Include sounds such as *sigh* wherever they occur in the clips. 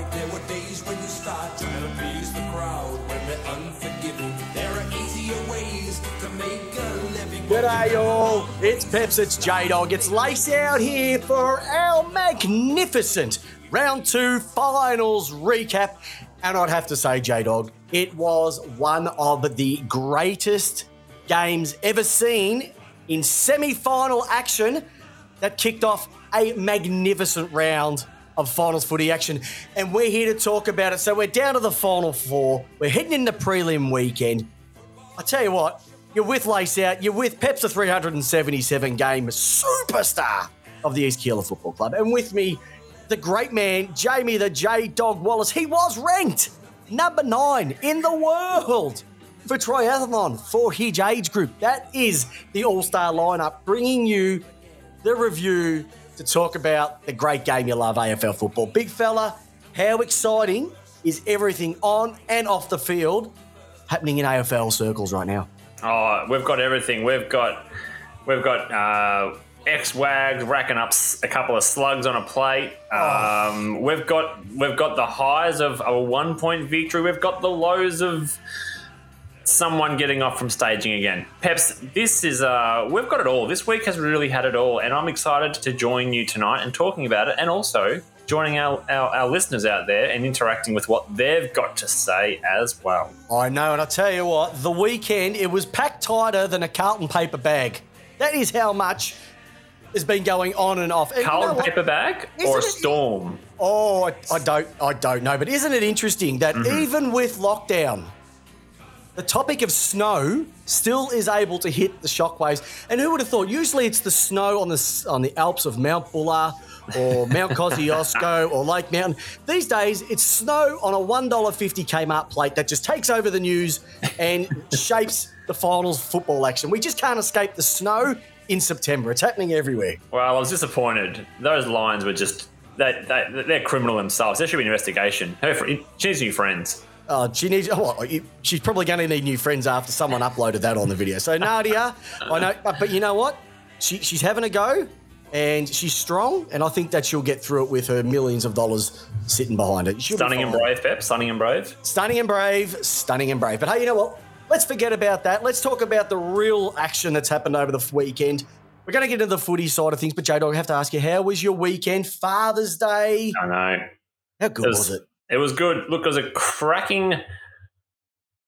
right. There were days when you start trying to please the crowd when they're unforgiving. There are easier ways to make a living. G'day, y'all. It's Peps, it's J Dog. It's Lace out here for our magnificent round two finals recap. And I'd have to say, J Dog, it was one of the greatest games ever seen in semi final action that kicked off a magnificent round of finals footy action. And we're here to talk about it. So we're down to the final four. We're heading into prelim weekend. I tell you what, you're with Lace Out, you're with Pep's a 377 game superstar of the East Keilor Football Club. And with me, the great man, Jamie the J Dog Wallis. He was ranked number nine in the world for triathlon for his age group. That is the all star lineup, bringing you the review to talk about the great game you love, AFL football. Big fella, how exciting is everything on and off the field happening in AFL circles right now? Oh, we've got everything. We've got we've got uh, X Wags racking up a couple of slugs on a plate. Um, We've got we've got the highs of a one point victory. We've got the lows of someone getting off from staging again. Peps, this is uh, we've got it all. This week has really had it all, and I'm excited to join you tonight and talking about it, and also joining our, our, our listeners out there and interacting with what they've got to say as well. I know, and I tell you what, the weekend it was packed tighter than a Carlton paper bag. That is how much has been going on and off. And you know paper bag or it- Storm? Oh, I, I don't, I don't know. But isn't it interesting that even with lockdown, the topic of snow still is able to hit the shockwaves? And who would have thought? Usually, it's the snow on the on the Alps of Mount Buller or Mount Kosciuszko *laughs* or Lake Mountain. These days, it's snow on a one dollar fifty Kmart plate that just takes over the news and *laughs* shapes the finals football action. We just can't escape the snow in September. It's happening everywhere. Well, I was disappointed. Those lines were just they, they, they're criminal themselves. There should be an investigation. Her fr- she needs new friends. Oh, she needs. Oh, well, she's probably going to need new friends after someone uploaded that on the video. So Nadia, I know, but, but you know what? She, she's having a go, and she's strong, and I think that she'll get through it with her millions of dollars sitting behind it. She'll Stunning and brave, Pep. Stunning and brave. Stunning and brave, stunning and brave. But hey, you know what? Let's forget about that. Let's talk about the real action that's happened over the weekend. We're going to get into the footy side of things, but J Dog, I have to ask you, how was your weekend? Father's Day. I know. How good It was, was, it? It was good. Look, it was a cracking,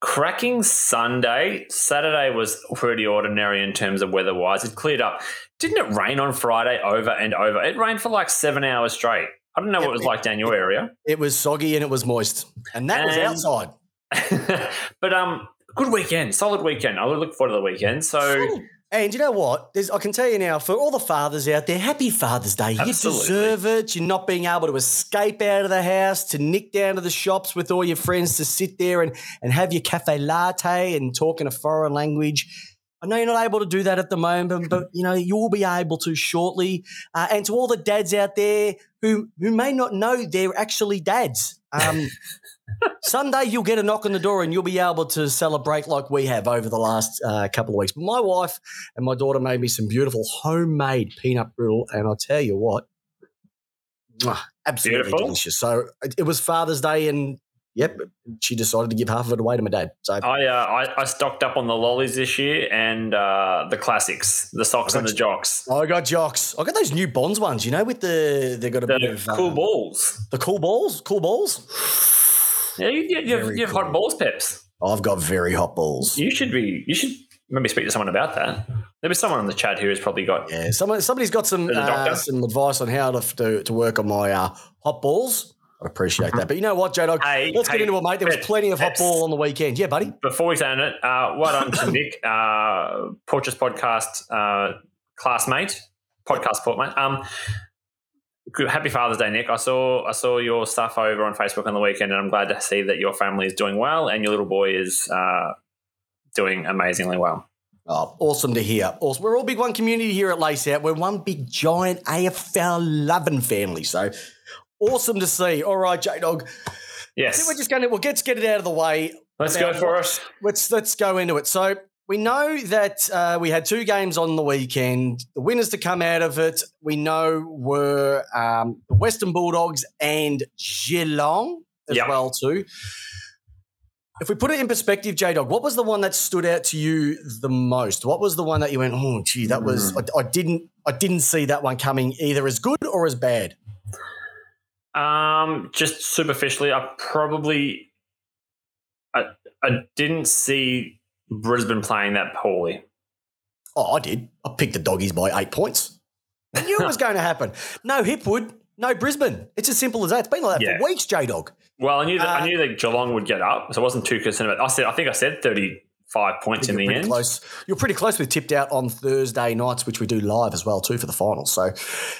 cracking Sunday. Saturday was pretty ordinary in terms of weather-wise. It cleared up. Didn't it rain on Friday over and over? It rained for like seven hours straight. I don't know what it was like down your area. It was soggy and it was moist, and that was outside. *laughs* but um, good weekend, solid weekend. I look forward to the weekend. So And you know what? There's, I can tell you now, for all the fathers out there, happy Father's Day. Absolutely. You deserve it. You're not being able to escape out of the house, to nick down to the shops with all your friends, to sit there and, and have your cafe latte and talk in a foreign language. I know you're not able to do that at the moment, but you know you will be able to shortly. Uh, and to all the dads out there who who may not know they're actually dads, um, *laughs* Sunday you'll get a knock on the door and you'll be able to celebrate like we have over the last uh, couple of weeks. My wife and my daughter made me some beautiful homemade peanut brittle, and I'll tell you what, absolutely Beautiful. delicious. So it, was Father's Day, and yep, she decided to give half of it away to my dad. So I, uh, I I stocked up on the lollies this year and uh, the classics, the socks and the jocks, I got jocks. I got those new Bonds ones, you know, with the they got a bit of cool uh, balls. the cool balls, cool balls. Yeah, you, you, you have, Very you have cool. hot balls, Peps. I've got very hot balls. You should be. You should maybe speak to someone about that. There'll be someone in the chat here has probably got. Yeah, someone somebody's got some uh, some advice on how to to, to work on my uh, hot balls. I appreciate that. But you know what, J Dog? Hey, Let's get into it, mate. There was plenty of hot ball on the weekend. Yeah, buddy. Before we say it, uh, well done to Nick, uh, podcast uh, classmate, podcast portmate. Um, happy Father's Day, Nick. I saw I saw your stuff over on Facebook on the weekend, and I'm glad to see that your family is doing well and your little boy is uh, doing amazingly well. Oh, awesome to hear. Awesome. We're all big one community here at Lace Out. We're one big giant AFL loving family. So awesome to see. All right, J Dog. Yes, We're just going to well, let's get it out of the way. let's go for it. Let's let's go into it. So we know that uh, we had two games on the weekend. The winners to come out of it, we know, were um, the Western Bulldogs and Geelong as Yep. well too. If we put it in perspective, J Dog, what was the one that stood out to you the most? What was the one that you went, oh, gee, that was I, I didn't I didn't see that one coming either as good or as bad. Um, just superficially, I probably I, I didn't see Brisbane playing that poorly. Oh, I did. I picked the doggies by eight points. I knew it was *laughs* going to happen. No Hipwood, no Brisbane. It's as simple as that. It's been like that Yeah. for weeks, J Dog. Well, I knew that Uh, I knew that Geelong would get up, so I wasn't too concerned about. I said I think I said thirty five points in the end. close. You're pretty close with tipped out on Thursday nights, which we do live as well too for the finals. So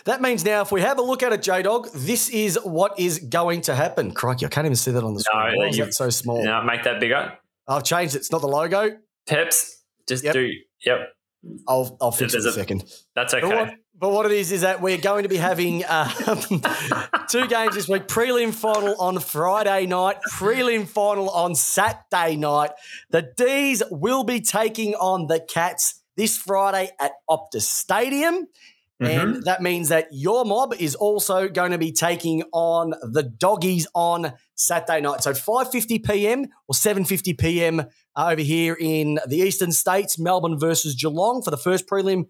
that means now, if we have a look at it, J Dog, this is what is going to happen. Crikey, I can't even see that on the screen. Why is that so small? Now make that bigger. I've changed it. It's not the logo. Tips. Just Yep. do. Yep. I'll I'll fix it in a second. That's But okay. what, but what it is is that we're going to be having um, *laughs* two games this week: prelim final on Friday night, prelim final on Saturday night. The D's will be taking on the Cats this Friday at Optus Stadium. Mm-hmm. And that means that your mob is also going to be taking on the doggies on Saturday night. So 5:50 p.m. or 7:50 p.m. uh, over here in the eastern states, Melbourne versus Geelong for the first prelim,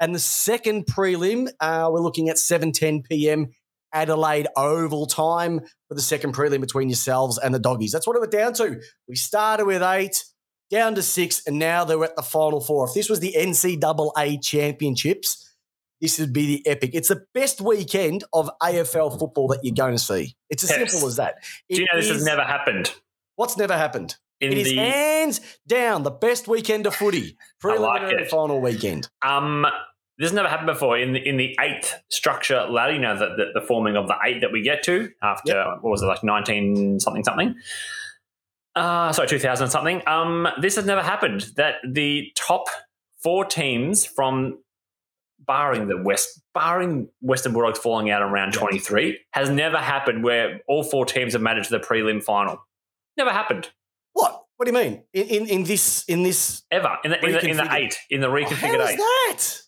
and the second prelim uh, we're looking at 7:10 p.m. Adelaide Oval time for the second prelim between yourselves and the doggies. That's what it went down to. We started with eight, down to six, and now they're at the final four. If this was the NCAA championships this would be the epic. It's the best weekend of AFL football that you're going to see. It's as Yes. simple as that. Do you know this has never happened What's never happened? in it is the hands down the best weekend of footy. *laughs* Like Preliminary it. final weekend. um. This has never happened before in the in the eighth structure ladder. You know the, the, the forming of the eight that we get to after what was it like nineteen something something. Uh, sorry, two thousand something. Um, this has never happened. That the top four teams from barring the West, barring Western Bulldogs falling out around twenty three, has never happened where all four teams have made it to the prelim final. Never happened What? What do you mean? In in, in this in this ever in the in the, in the eight in the How reconfigured is eight. that?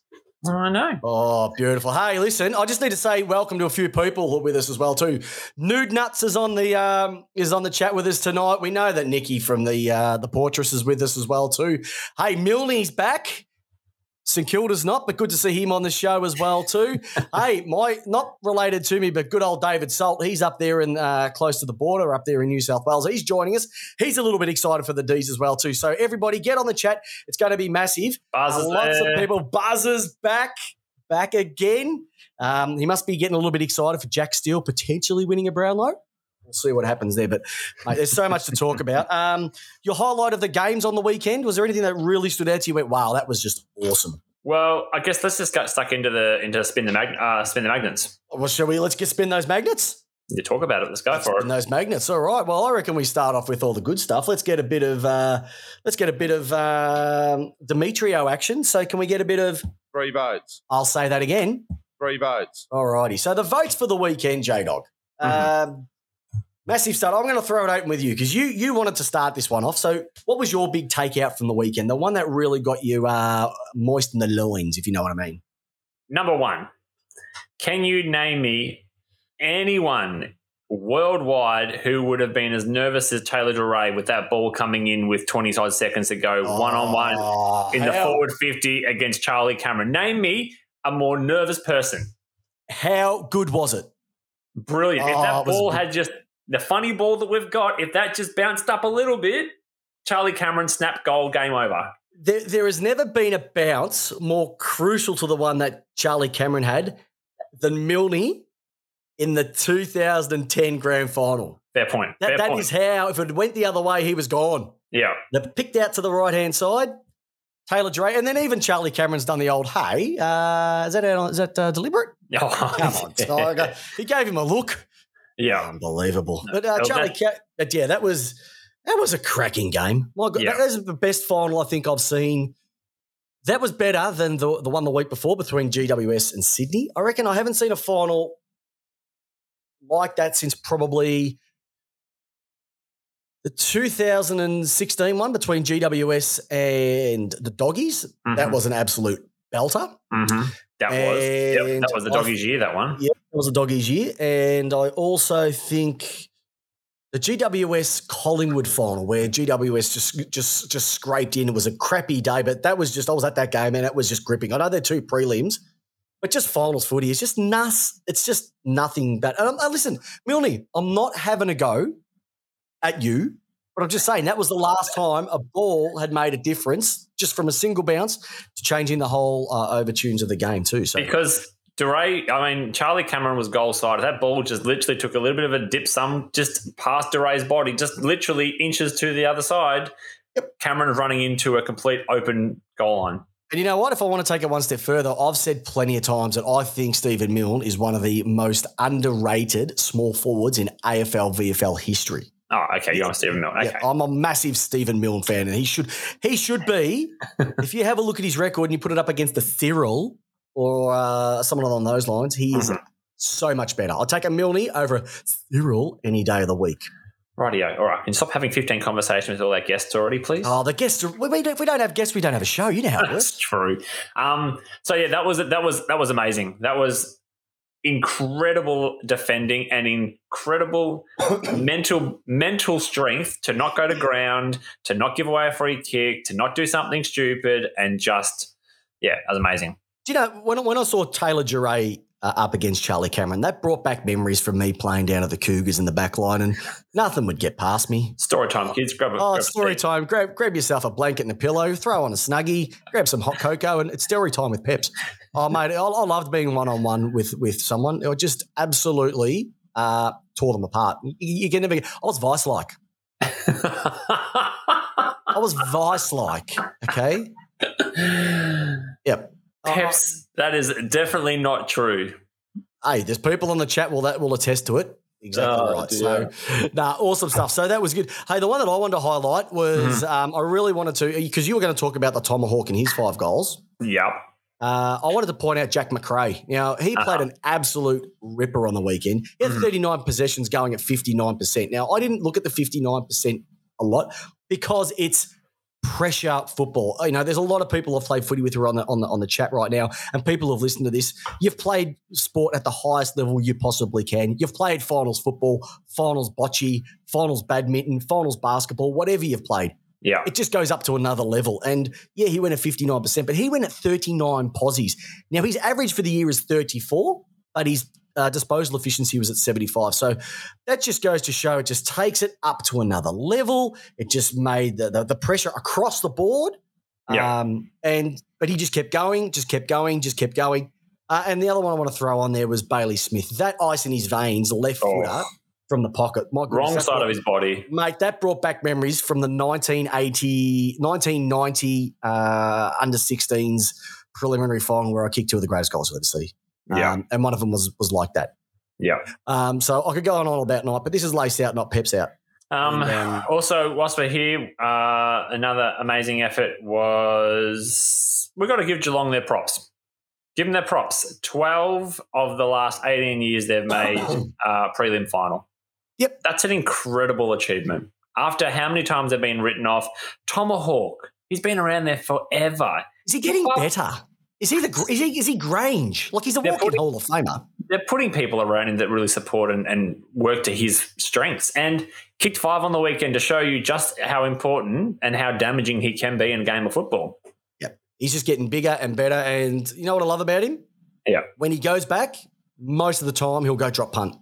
I know. Oh, beautiful. Hey, listen, I just need to say welcome to a few people who are with us as well too. Nude Nuts is on the um, is on the chat with us tonight. We know that Nikki from the uh, the Portress is with us as well too. Hey, Milne's back. St Kilda's not, but good to see him on the show as well too. *laughs* hey, my not related to me, but good old David Salt. He's up there in uh, close to the border, up there in New South Wales. He's joining us. He's a little bit excited for the D's as well too. So everybody, get on the chat. It's going to be massive. Buzz is Lots there. of people. Buzzers back, back again. Um, he must be getting a little bit excited for Jack Steele potentially winning a Brownlow. We'll see what happens there. But mate, there's so much to talk about. *laughs* Um, your highlight of the games on the weekend was there anything that really stood out to you? Went, wow, that was just awesome. Well, I guess let's just get stuck into the into spin the mag uh, spin the magnets. Well, shall we? Let's get spin those magnets. You talk about it. Let's go for Spin it. those magnets. All right. Well, I reckon we start off with all the good stuff. Let's get a bit of uh, let's get a bit of um, Demetriou action. So can we get a bit of? Three votes. I'll say that again. Three votes. Alrighty. So the votes for the weekend, J Dog. Um, massive start. I'm going to throw it open with you because you you wanted to start this one off. So what was your big takeout from the weekend? The one that really got you uh, moist in the loins, if you know what I mean. Number one, can you name me anyone worldwide who would have been as nervous as Taylor Duryea with that ball coming in with 20 odd seconds to go, one on one in the forward 50 against Charlie Cameron? Name me a more nervous person. How good was it? Brilliant. if Oh, that it was ball had just the funny ball that we've got, if that just bounced up a little bit, Charlie Cameron snap goal, game over. There, there has never been a bounce more crucial to the one that Charlie Cameron had than Milne in the 2010 grand final. Fair point. That, Fair that point. is how, if it went the other way, he was gone. yeah. They picked out to the right hand side. Taylor Duryea, and then even Charlie Cameron's done the old hey. Uh, is that is that uh, deliberate? *laughs* Oh, come on, Tiger. He gave him a look. Yeah. Unbelievable. But uh, Charlie, that- Ca- but yeah, that was that was a cracking game. My God, Yeah. that is the best final I think I've seen. That was better than the the one the week before between GWS and Sydney. I reckon I haven't seen a final like that since probably the 2016 one between GWS and the Doggies. That Mhm. was an absolute belter. Mm-hmm. That was yep, that was the doggies year. That one. Yeah, it was a Doggies year. And I also think the GWS Collingwood final where GWS just just just scraped in. It was a crappy day, but that was just I was at that game and it was just gripping. I know they're two prelims, but just finals footy is just nuts. It's just nothing but um, uh, listen, Milne, I'm not having a go at you, but I'm just saying that was the last time a ball had made a difference just from a single bounce to changing the whole uh, overtunes of the game too. So Because Duryea, I mean, Charlie Cameron was goal side. That ball just literally took a little bit of a dip, some just past Duryea's body, just literally inches to the other side. Cameron's running into a complete open goal line. And you know what? If I want to take it one step further, I've said plenty of times that I think Stephen Milne is one of the most underrated small forwards in AFL VFL history. Oh, okay. You're on Stephen Milne. Okay. Yeah, I'm a massive Stephen Milne fan, and he should he should be. *laughs* if you have a look at his record and you put it up against the Cyril or uh, someone along those lines, he is Mhm. so much better. I'll take a Milne over a Cyril any day of the week. Rightio. All right. Can you stop having 15 conversations with all our guests already, please? Oh, the guests. Are, we, don't, if we don't have guests, we don't have a show. You know how it *laughs* works. That's true. Um, so yeah, that was that was that was amazing. That was incredible defending and incredible *coughs* mental mental strength to not go to ground, to not give away a free kick, to not do something stupid, and just yeah, that was amazing. Do you know when, when I saw Taylor Duryea uh, up against Charlie Cameron, that brought back memories from me playing down at the Cougars in the back line, and nothing would get past me. Story time, kids. Grab a, Oh, grab story seat. time. Grab, grab yourself a blanket and a pillow, throw on a snuggie, grab some hot cocoa, and it's story time with Peps. Oh, mate, I, I loved being one on one with with someone. It just absolutely uh, tore them apart. You, you can never. I was vice like. *laughs* I was vice like. Okay. Yep. Uh, Peps, that is definitely not true. hey, there's people on the chat will that will attest to it. Exactly Oh, right. dear. So, nah, awesome stuff. So that was good. Hey, the one that I wanted to highlight was Mm-hmm. um, I really wanted to because you were going to talk about the Tomahawk and his five goals. Yep. Uh, I wanted to point out Jack Macrae. Now he played Uh-huh. an absolute ripper on the weekend. He had Mhm. 39 possessions going at 59%. Now I didn't look at the 59% a lot because it's pressure football. You know, there's a lot of people I've played footy with who are on the on the on the chat right now, and people have listened to this. You've played sport at the highest level you possibly can. You've played finals football, finals bocce, finals badminton, finals basketball, whatever you've played Yeah. it just goes up to another level. And yeah, he went at 59%, but he went at 39 posies. Now, his average for the year is 34, but his uh, disposal efficiency was at 75. So that just goes to show it just takes it up to another level. It just made the, the, the pressure across the board. Yeah. Um, and but he just kept going, just kept going, just kept going. Uh, and the other one I want to throw on there was Bailey Smith. That ice in his veins, left Oh. footer from the pocket. My goodness, Wrong side what- of his body. Mate, that brought back memories from the 1980, 1990 uh, under 16s preliminary final where I kicked two of the greatest goals I've ever seen. Yeah. Um, and one of them was was like that. Yeah. Um, so I could go on all about night, but this is lace out, not peps out. Um, And, um, *laughs* also, whilst we're here, uh, another amazing effort was we've got to give Geelong their props. Give them their props. 12 of the last 18 years they've made *coughs* uh, prelim final. Yep. That's an incredible achievement. After how many times they've been written off, Tomahawk, he's been around there forever. Is he getting better? Is he the is he is he Grange? Like he's a They're walking putting- Hall of Famer. They're putting people around him that really support and, and work to his strengths. And kicked five on the weekend to show you just how important and how damaging he can be in a game of football. He's just getting bigger and better. And you know what I love about him? Yeah. When he goes back, most of the time he'll go drop punt.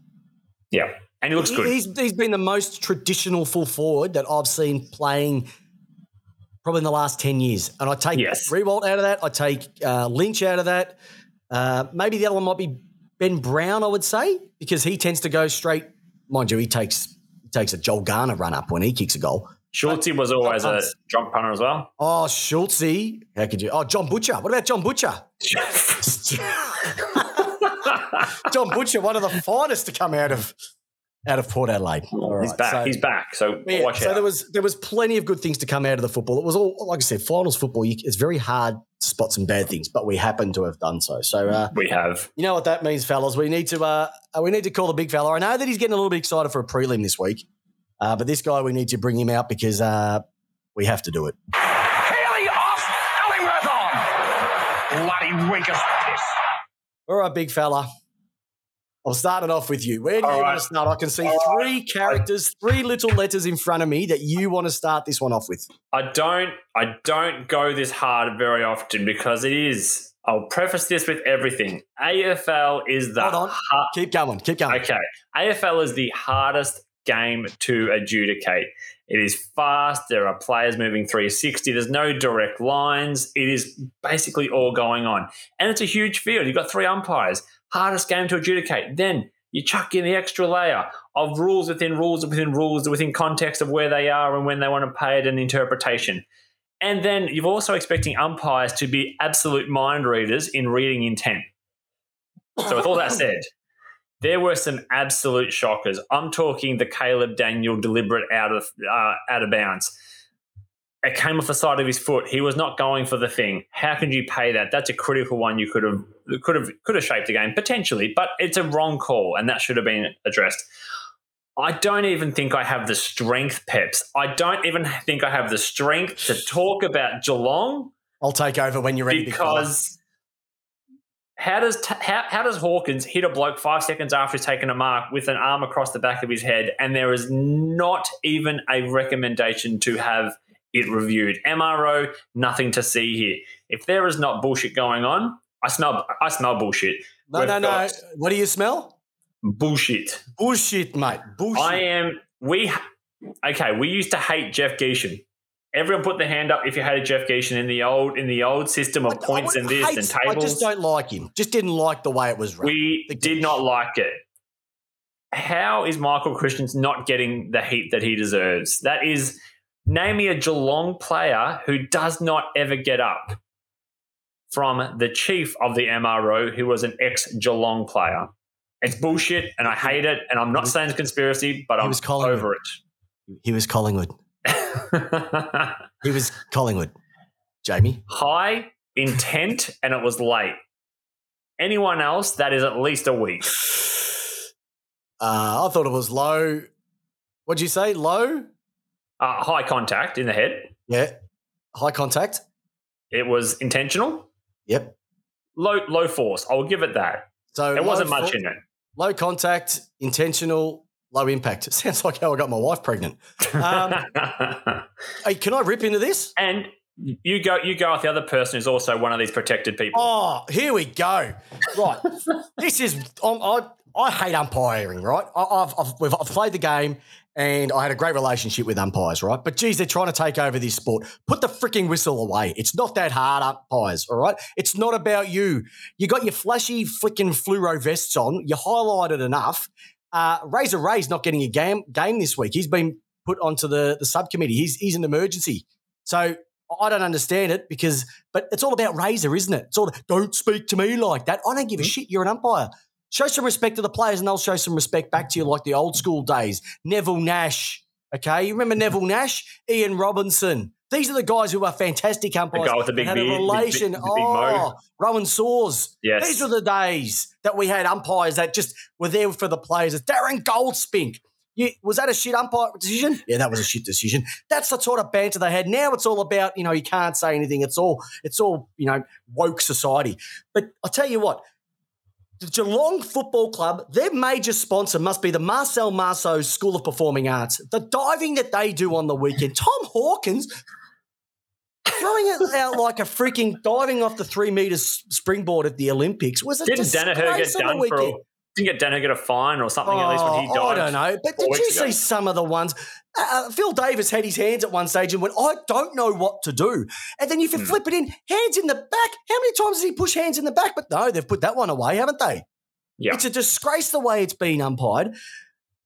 Yeah. And he looks He- good. He's, he's been the most traditional full forward that I've seen playing probably in the last 10 years. And I take Yes. Riewoldt out of that. I take uh, Lynch out of that. Uh, maybe the other one might be Ben Brown, I would say, because he tends to go straight. Mind you, he takes he takes a Joel Garner run up when he kicks a goal. Schultz was always a drunk punter as well. Oh, Schultze. How could you? Oh, John Butcher. What about John Butcher? *laughs* John Butcher, one of the finest to come out of out of Port Adelaide. All He's back. so- He's back. So Yeah, watch so out. there was there was plenty of good things to come out of the football. It was all like I said, finals football. You, it's very hard to spot some bad things, but we happen to have done so. So uh, we have. you know what that means, fellas. We need to uh, we need to call the big fella. I know that he's getting a little bit excited for a prelim this week. Uh, but this guy, we need to bring him out because uh, we have to do it. Haley off, Ellingworth on. Bloody weak as piss. All right, big fella. I'll start it off with you. Where do you All want to start? I can see three characters, three little letters in front of me that you want to start this one off with. I don't I don't go this hard very often because it is. I'll preface this with everything. AFL is the Hold on. Keep going. Keep going. okay. AFL is the hardest game to adjudicate. It is fast. There are players moving 360. There's no direct lines. It is basically all going on. And it's a huge field. You've got three umpires. Hardest game to adjudicate. Then you chuck in the extra layer of rules within rules within rules within context of where they are and when they want to pay it and interpretation. And then you're also expecting umpires to be absolute mind readers in reading intent. So, with all that said, *coughs* there were some absolute shockers. I'm talking the Caleb Daniel deliberate out of uh, out of bounds. It came off the side of his foot. He was not going for the thing. How can you pay that? That's a critical one. You could have could have could have shaped the game potentially, but it's a wrong call, and that should have been addressed. I don't even think I have the strength, Peps. I don't even think I have the strength to talk about Geelong I'll take over when you're ready. because how does how, how does Hawkins hit a bloke five seconds after he's taken a mark with an arm across the back of his head, and there is not even a recommendation to have it reviewed? MRO, nothing to see here. If there is not bullshit going on, I smell I smell bullshit. no, We've no, no. What do you smell? bullshit. Bullshit, mate. Bullshit. I am. We okay. We used to hate Jeff Gieschen. Everyone put their hand up if you hated Jeff Gieschen in the old in the old system of I- I points and this hate- and tables. I just don't like him. Just didn't like the way it was run. We The- did not like it. How is Michael Christians not getting the heat that he deserves? That is, name me a Geelong player who does not ever get up from the chief of the MRO, who was an ex Geelong player. It's bullshit, and I hate it. And I'm not saying it's conspiracy, but He I'm was Collingwood. over it. he was Collingwood. *laughs* He was Collingwood. Jamie. High intent, and it was late. Anyone else, that is at least a week. Uh, I thought it was low. What'd you say? Low? Uh, high contact in the head. Yeah. High contact. It was intentional. Yep. Low low force. I'll give it that. So There wasn't much fo- in it. Low contact, intentional, low impact. *laughs* Sounds like how I got my wife pregnant. Um, *laughs* hey, can I rip into this? and you go you go with the other person who's also one of these protected people. Oh, here we go. Right. *laughs* this is, um, I, I hate umpiring, right? I, I've, I've, we've, I've played the game and I had a great relationship with umpires, right? But geez, they're trying to take over this sport. Put the freaking whistle away. It's not that hard, umpires, all right? It's not about you. You got your flashy freaking fluoro vests on. You highlighted enough. Uh, Razor Ray's not getting a game, game this week. He's been put onto the, the subcommittee. He's, he's an emergency. So I don't understand it because, but it's all about Razor, isn't it? It's all don't speak to me like that. I don't give a shit. You're an umpire. Show some respect to the players, and they'll show some respect back to you, like the old school days. Neville Nash, okay, you remember Neville Nash, Ian Robinson. These are the guys who are fantastic umpires. The guy with the big had beard, a relation. big- the big oh, mo. Rowan Sawers. Yes. These were the days that we had umpires that just were there for the players. Darren Goldspink. You, was that a shit umpire decision? Yeah, that was a shit decision. That's the sort of banter they had. Now it's all about, you know, you can't say anything. It's all, it's all, you know, woke society. But I'll tell you what, the Geelong Football Club, their major sponsor must be the Marcel Marceau School of Performing Arts. The diving that they do on the weekend, Tom Hawkins throwing it out like a freaking diving off the three meters springboard at the Olympics was a Didn't Danaher get disgrace on the done for? weekend. A, didn't get Danaher get a fine or something at least when he Oh, died? I don't know. But did you ago? see some of the ones? Uh, Phil Davis had his hands at one stage and went, I don't know what to do. And then if you Hmm. flip it in, hands in the back. How many times does he push hands in the back? But no, they've put that one away, haven't they? Yeah. It's a disgrace the way it's been umpired.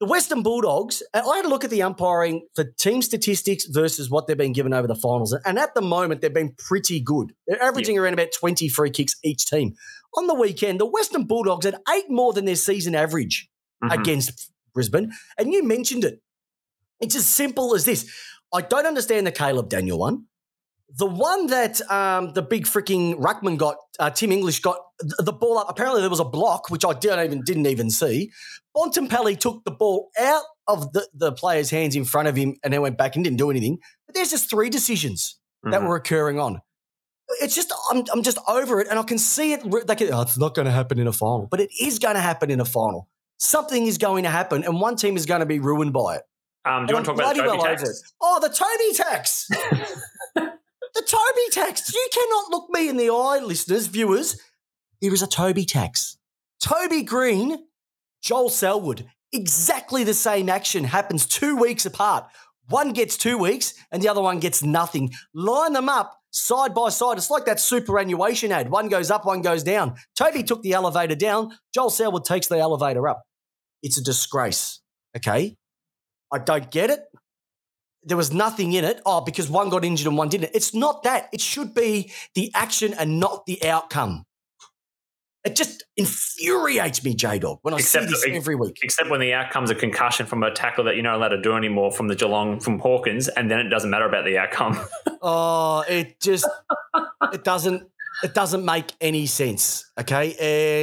The Western Bulldogs, I had a look at the umpiring for team statistics versus what they've been given over the finals. And at the moment, they've been pretty good. They're averaging around about 20 free kicks each team. On the weekend, the Western Bulldogs had eight more than their season average Mhm. against Brisbane. And you mentioned it. It's as simple as this. I don't understand the Caleb Daniel one. The one that um, the big freaking ruckman got, uh, Tim English got the ball up. Apparently, there was a block which I didn't even didn't even see. Bontempelli took the ball out of the, the player's hands in front of him and then went back and didn't do anything. But there's just three decisions that Mhm. were occurring on. It's just I'm, I'm just over it, and I can see it. Like, oh, it's not going to happen in a final, but it is going to happen in a final. Something is going to happen, and one team is going to be ruined by it. Um, do And you want to talk about the Toby well tax? Oh, the Toby tax. *laughs* the Toby tax. You cannot look me in the eye, listeners, viewers. There is a Toby tax. Toby Greene, Joel Selwood. Exactly the same action happens two weeks apart. One gets two weeks and the other one gets nothing. Line them up side by side. It's like that superannuation ad. One goes up, one goes down. Toby took the elevator down. Joel Selwood takes the elevator up. It's a disgrace. Okay. I don't get it. There was nothing in it. Oh, because one got injured and one didn't. It's not that. It should be the action and not the outcome. It just infuriates me, J Dog, when I Except see this every week. Except when the outcome's a concussion from a tackle that you're not allowed to do anymore from the Geelong from Hawkins, and then it doesn't matter about the outcome. *laughs* Oh, it just it doesn't it doesn't make any sense. Okay.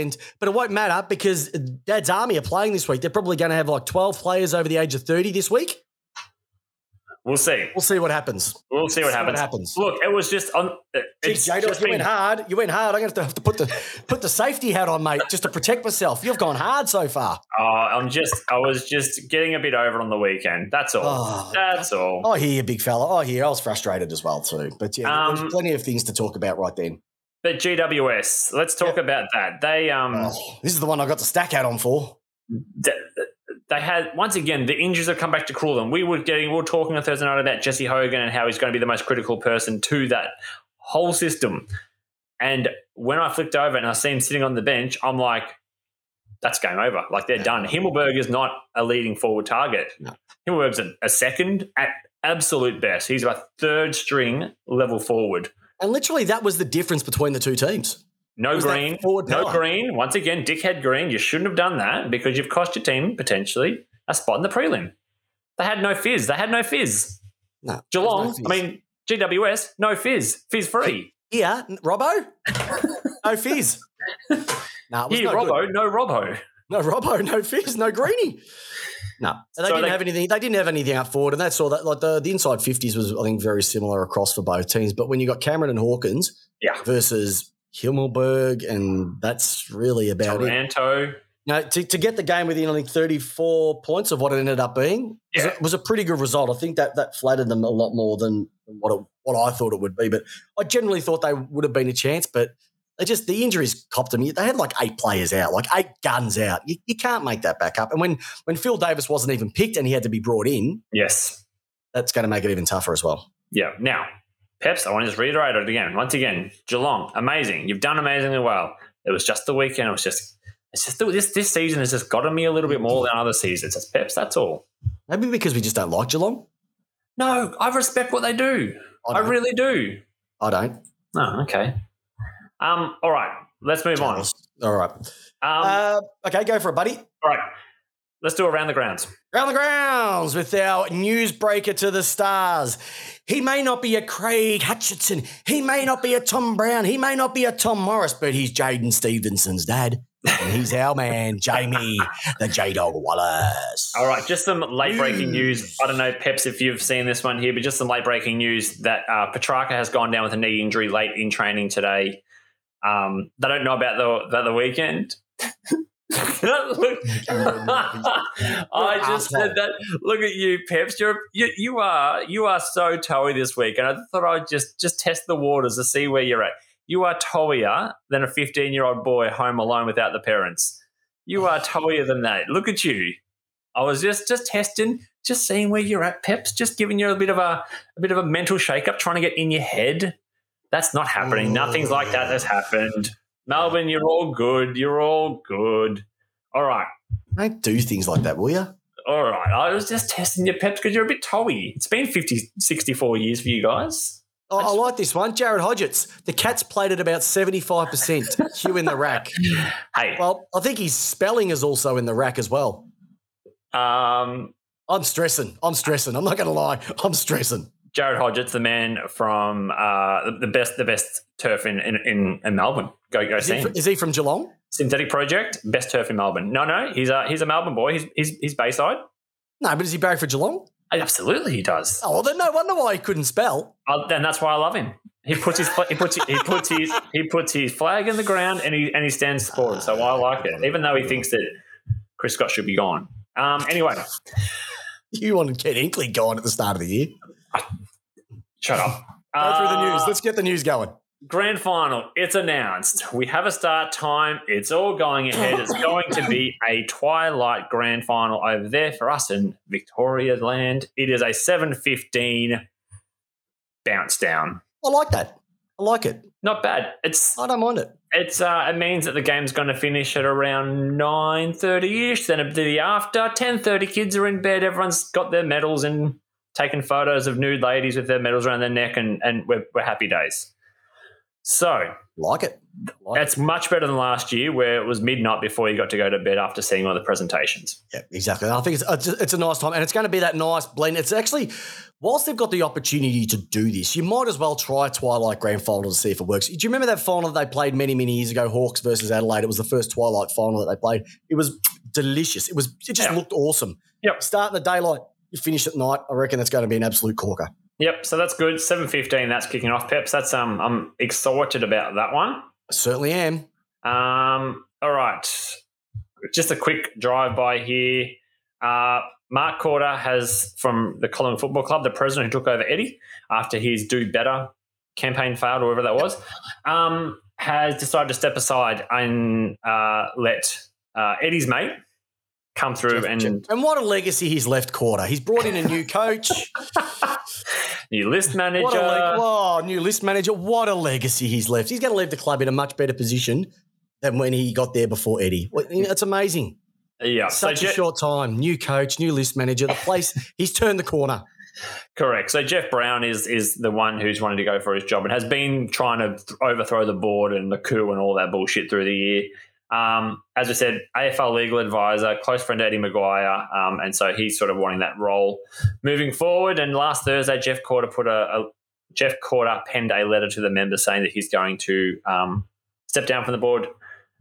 And but it won't matter because Dad's Army are playing this week. They're probably going to have like 12 players over the age of 30 this week. We'll see. We'll see what happens. We'll see what See what happens. happens. Look, it was just on. It's Jeez, J-Dog, just you been- went hard. You went hard. I'm going to have to put the put the safety hat on, mate, just to protect myself. You've gone hard so far. Oh, I'm just. I was just getting a bit over on the weekend. That's all. Oh, That's all. I hear you, big fella. I hear. I was frustrated as well too. But yeah, Um, there's plenty of things to talk about right then. But GWS, let's talk about that. They um. Oh, this is the one I got the stack hat on for. th- they had once again the injuries have come back to cruel them. We were getting we were talking on Thursday night about Jesse Hogan and how he's going to be the most critical person to that whole system. And when I flicked over and I see him sitting on the bench, I'm like, that's game over. Like they're done. Himmelberg is not a leading forward target. No. Himmelberg's a, a second at absolute best. He's a third string level forward. And literally, that was the difference between the two teams. No green. No green. Once again, dickhead green. You shouldn't have done that because you've cost your team potentially a spot in the prelim. They had no fizz. They had no fizz. No, Geelong, no I mean, GWS, no fizz. Fizz free. Here, Robbo, no fizz. *laughs* No, it Here, no Robbo, good. no Robbo. no Robbo, no fizz, no Greenie. No, and they So didn't they- have anything. They didn't have anything up forward, and that's all. That like the, the inside fifties was, I think, very similar across for both teams. But when you got Cameron and Hawkins, Yeah. versus Himmelberg, and that's really about it. Taranto. Now, to, to get the game within, think, 34 points of what it ended up being was, Yeah. a, was a pretty good result. I think that that flattered them a lot more than what it, what I thought it would be. But I generally thought they would have been a chance, but they just, the injuries copped them. They had like eight players out, like eight guns out. You, you can't make that back up. And when, when Phil Davis wasn't even picked and he had to be brought in, Yes. that's going to make it even tougher as well. Yeah. Now, Peps, I want to just reiterate it again. Once again, Geelong, amazing. You've done amazingly well. It was just the weekend. It was just, it's just this this season has just gotten me a little bit more than other seasons. It's Peps. That's all. Maybe because we just don't like Geelong. No, I respect what they do. I, don't. really do. I don't. Oh, okay. Um. All right. Let's move on. Um. All right. Uh, okay, go for it, buddy. all right. Let's do around the grounds. Around the grounds with our newsbreaker to the stars. He may not be a Craig Hutchison. He may not be a Tom Browne. He may not be a Tom Morris, but he's Jaden Stevenson's dad. And he's our man, *laughs* Jamie, the J Dog Wallis. All right, just some late breaking news. I don't know, Peps, if you've seen this one here, but just some late breaking news that uh, Petrarca has gone down with a knee injury late in training today. Um, they don't know about the about the weekend. *laughs* Look, *laughs* I just said that. Look at you, Peps. You're you, you are you are so toey this week, and I thought I'd just just test the waters to see where you're at. You are toeier than a 15 year old boy home alone without the parents. You are *laughs* toeier than that. Look at you. I was just just testing, just seeing where you're at, Peps. Just giving you a bit of a a bit of a mental shake up, trying to get in your head. That's not happening. Nothing's like that has happened. Melbourne, you're all good. You're all good. All right. Don't do things like that, will you? All right. I was just testing your peps because you're a bit toey. It's been 50, 64 years for you guys. Oh, I like this one. Jared Hodgetts. The Cats played at about 75%. *laughs* Hugh in the rack. Hey, Well, I think his spelling is also in the rack as well. um, I'm stressing. I'm stressing. I'm not going to lie. I'm stressing. Jared Hodgett's the man from uh, the- best the best turf in in, in, Melbourne. Go go Is see he, him. is he from Geelong? Synthetic Project, best turf in Melbourne. No, no, he's a he's a Melbourne boy. He's he's, he's Bayside. No, but is he barrack for Geelong? Absolutely, he does. Oh, well, then no wonder why he couldn't spell. Uh, and that's why I love him. He puts his he puts he puts his he puts his flag in the ground and he and he stands for it. So I like it, even though he thinks that Chris Scott should be gone. Um. Anyway, You wanted Ken Hinkley gone at the start of the year. Shut up. *laughs* Go through the news. Uh, Let's get the news going. Grand final, it's announced. We have a start time. It's all going ahead. It's going to be a twilight grand final over there for us in Victoria land. It is a 7.15 bounce down. I like that. I like it. Not bad. It's I don't mind it. it's uh, it means that the game's going to finish at around 9.30ish. Then it'll the after 10.30 kids are in bed. Everyone's got their medals and taking photos of nude ladies with their medals around their neck and, and we're, we're happy days. So Like it. Like it. Much better than last year, where it was midnight before you got to go to bed after seeing all the presentations. Yeah, exactly. I think it's, it's, it's a nice time, and it's going to be that nice blend. It's actually, whilst they've got the opportunity to do this, you might as well try Twilight Grand Final to see if it works. Do you remember that final that they played many, many years ago, Hawks versus Adelaide? It was the first Twilight final that they played. It was delicious. It was. It just Yeah. looked awesome. Yep. Start in the daylight, finish at night. I reckon that's going to be an absolute corker. Yep, so that's good. Seven fifteen, that's kicking off. Peps, that's um, I'm excited about that one. I certainly am. Um, all right, just a quick drive by here. Uh, Mark Korda has from the Collingwood Football Club, the president who took over Eddie after his "Do Better" campaign failed, or whatever that was, um, has decided to step aside and uh, let uh, Eddie's mate come through and And what a legacy he's left quarter. He's brought in a new coach. *laughs* new list manager. What a leg- oh, new list manager. What a legacy he's left. He's going to leave the club in a much better position than when he got there before Eddie. Well, you know, It's amazing. yeah, so Such a Je- short time. New coach, new list manager. The place, *laughs* he's turned the corner. correct. So Jeff Browne is is the one who's wanting to go for his job and has been trying to th- overthrow the board and the coup and all that bullshit through the year. Um, as I said, AFL legal advisor, close friend to Eddie McGuire, um, and so he's sort of wanting that role moving forward. And last Thursday, Jeff Korda put a, a Jeff Korda penned a letter to the members saying that he's going to um, step down from the board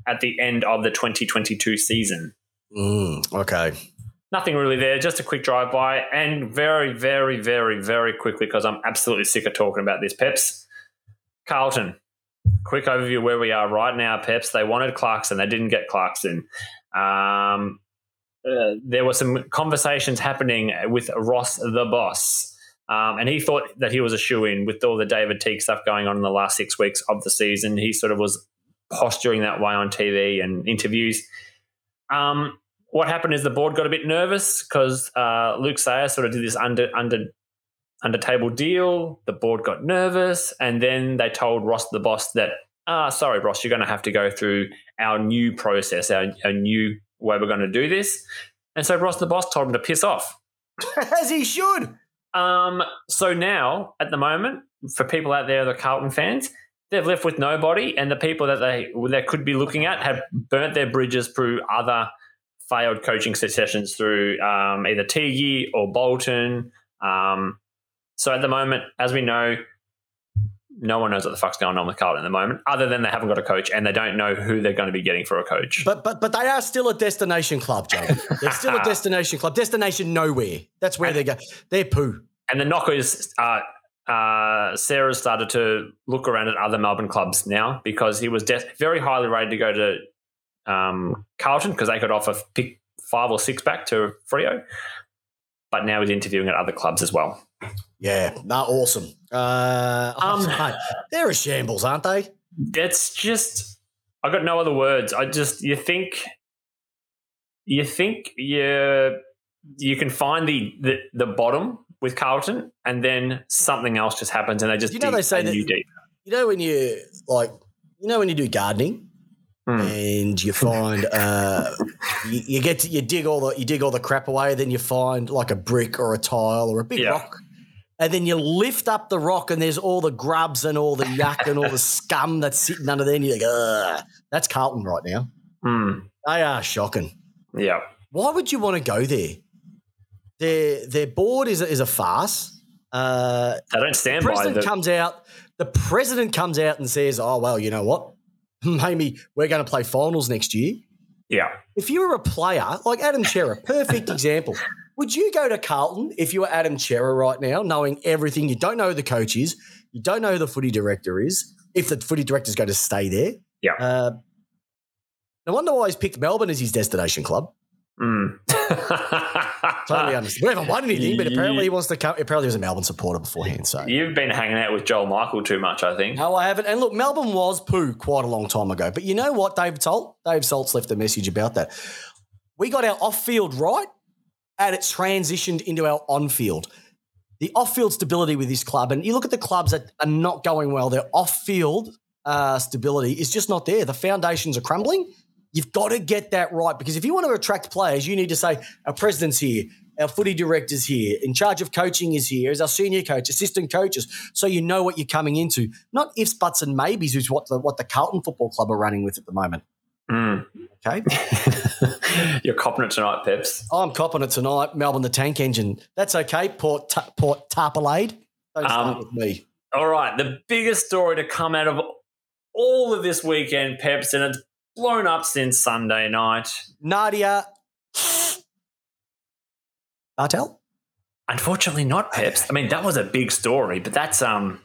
at the end of the 2022 season. Mm, okay. Nothing really there, just a quick drive by, and very, very, very, very quickly because I'm absolutely sick of talking about this. Peps, Carlton, quick overview where we are right now. Peps, they wanted Clarkson, they didn't get Clarkson. Um, uh, there were some conversations happening with Ross the boss, um, and he thought that he was a shoe in with all the David Teague stuff going on in the last six weeks of the season. He sort of was posturing that way on TV and interviews. Um, what happened is the board got a bit nervous because uh, Luke Sayer sort of did this under under under table deal. The board got nervous, and then they told Ross the boss that, ah, sorry, Ross, you're going to have to go through our new process, our, our new way we're going to do this. And so Ross the boss told him to piss off. *laughs* As he should. Um, so now, at the moment, for people out there, the Carlton fans, they've left with nobody, and the people that they they could be looking at have burnt their bridges through other failed coaching successions through um, either Teague or Bolton. Um, so at the moment, as we know, no one knows what the fuck's going on with Carlton at the moment, other than they haven't got a coach and they don't know who they're going to be getting for a coach. But but but they are still a destination club, Joe. They're still a *laughs* destination club. Destination nowhere. That's where they go. They're poo. And the knockers, uh, uh, Sarah started to look around at other Melbourne clubs now because he was de- very highly rated to go to um, Carlton because they could offer pick five or six back to Freo. But now he's interviewing at other clubs as well. Yeah, no, awesome. Uh, Um, *laughs* mate, they're a shambles, aren't they? It's just, I got no other words. I just, you think, you think you you can find the, the the bottom with Carlton, and then something else just happens, and they just You know dig they say that- new deep. You know when you like, you know when you do gardening Hmm. and you find uh, you, you get to, you dig all the you dig all the crap away, then you find like a brick or a tile or a big Yeah. rock, and then you lift up the rock and there's all the grubs and all the yuck and all the *laughs* scum that's sitting under there, and you're like, Ugh. that's Carlton right now. Hmm. They are shocking. Yeah. Why would you want to go there? Their their board is a, is a farce. Uh, They don't stand by president the. comes out. The president comes out and says, "Oh well, you know what? *laughs* Maybe we're going to play finals next year." yeah. If you were a player like Adam Cerra, perfect *laughs* example. Would you go to Carlton if you were Adam Cerra right now, knowing everything? You don't know who the coach is. You don't know who the footy director is. If the footy director is going to stay there, Yeah. Uh, no wonder why he's picked Melbourne as his destination club. Mm. *laughs* *laughs* Totally understand. We haven't won anything, but apparently he wants to come. Apparently, he was a Melbourne supporter beforehand. So You've been hanging out with Joel Michael too much, I think. No, I haven't. And look, Melbourne was poo quite a long time ago. But you know what, Dave Salt? Dave Salt's left a message about that. We got our off field right, and it's transitioned into our on field. The off field stability with this club, and you look at the clubs that are not going well, their off field uh, stability is just not there. The foundations are crumbling. You've got to get that right because if you want to attract players, you need to say, our president's here, our footy director's here, in charge of coaching is here, is our senior coach, assistant coaches, so you know what you're coming into. Not ifs, buts, and maybes, is what the, what the Carlton Football Club are running with at the moment. Mm. Okay. *laughs* You're copping it tonight, Peps. I'm copping it tonight. Melbourne, the tank engine. That's okay. Port, Ta- Port Tarpalade. Don't start Um, with me. All right, the biggest story to come out of all of this weekend, Peps, and it's blown up since Sunday night. Nadia Bartel? Unfortunately, not Peps. I mean, that was a big story, but that's um,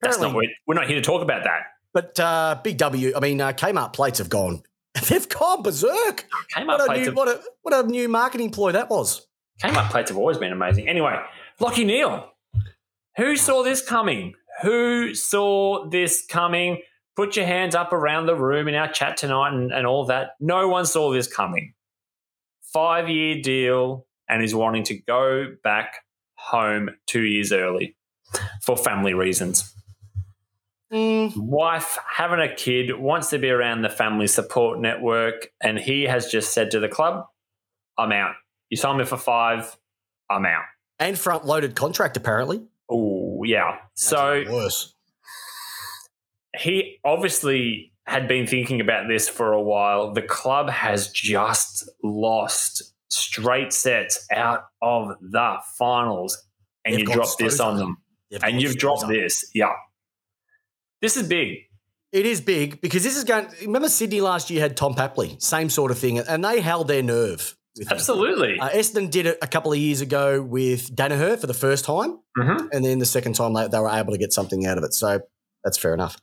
that's not we're, we're not here to talk about that. But uh, Big W, I mean, uh, Kmart plates have gone. *laughs* They've gone berserk. Kmart What a, new, have, what, a, what a new marketing ploy that was. Kmart plates have always been amazing. Anyway, Lachie Neale, who saw this coming? Who saw this coming? Put your hands up around the room in our chat tonight and, and all that. No one saw this coming. Five year deal, and is wanting to go back home two years early for family reasons. Mm, wife having a kid wants to be around the family support network and he has just said to the club i'm out. You signed me for five i'm out. And front loaded contract, apparently. oh yeah. So worse. he obviously had been thinking about this for a while. The club has just lost straight sets out of the finals and They've you got drop this on them. They've and you've dropped this. Yeah this is big It is big because this is going. Remember, Sydney last year had Tom Papley, same sort of thing, and they held their nerve. Absolutely Uh, Essendon did it a couple of years ago with Daniher for the first time, Mhm. and then the second time they, they were able to get something out of it. So that's fair enough.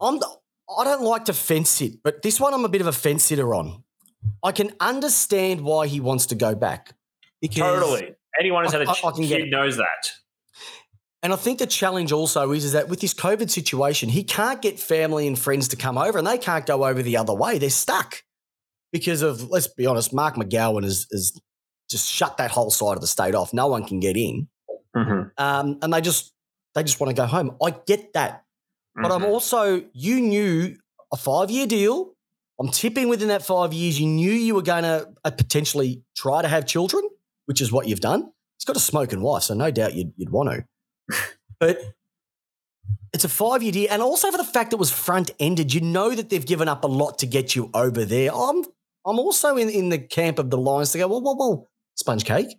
I'm. the- I don't like to fence it, but this one I'm a bit of a fence sitter on. I can understand why he wants to go back. Because, Totally. Anyone who's had a I- I- I can get kid knows that. And I think the challenge also is, is that with this COVID situation, he can't get family and friends to come over and they can't go over the other way. They're stuck because of, let's be honest, Mark McGowan has, has just shut that whole side of the state off. No one can get in. Mm-hmm. Um, and they just they just want to go home. I get that. But I'm also, you knew a five year deal. I'm tipping within that five years, you knew you were going to uh, potentially try to have children, which is what you've done. He's got a smoking wife, so no doubt you'd, you'd want to. But it's a five year deal. And also for the fact that it was front ended, you know that they've given up a lot to get you over there. I'm I'm also in, in the camp of the Lions to go, well, well, well, sponge cake.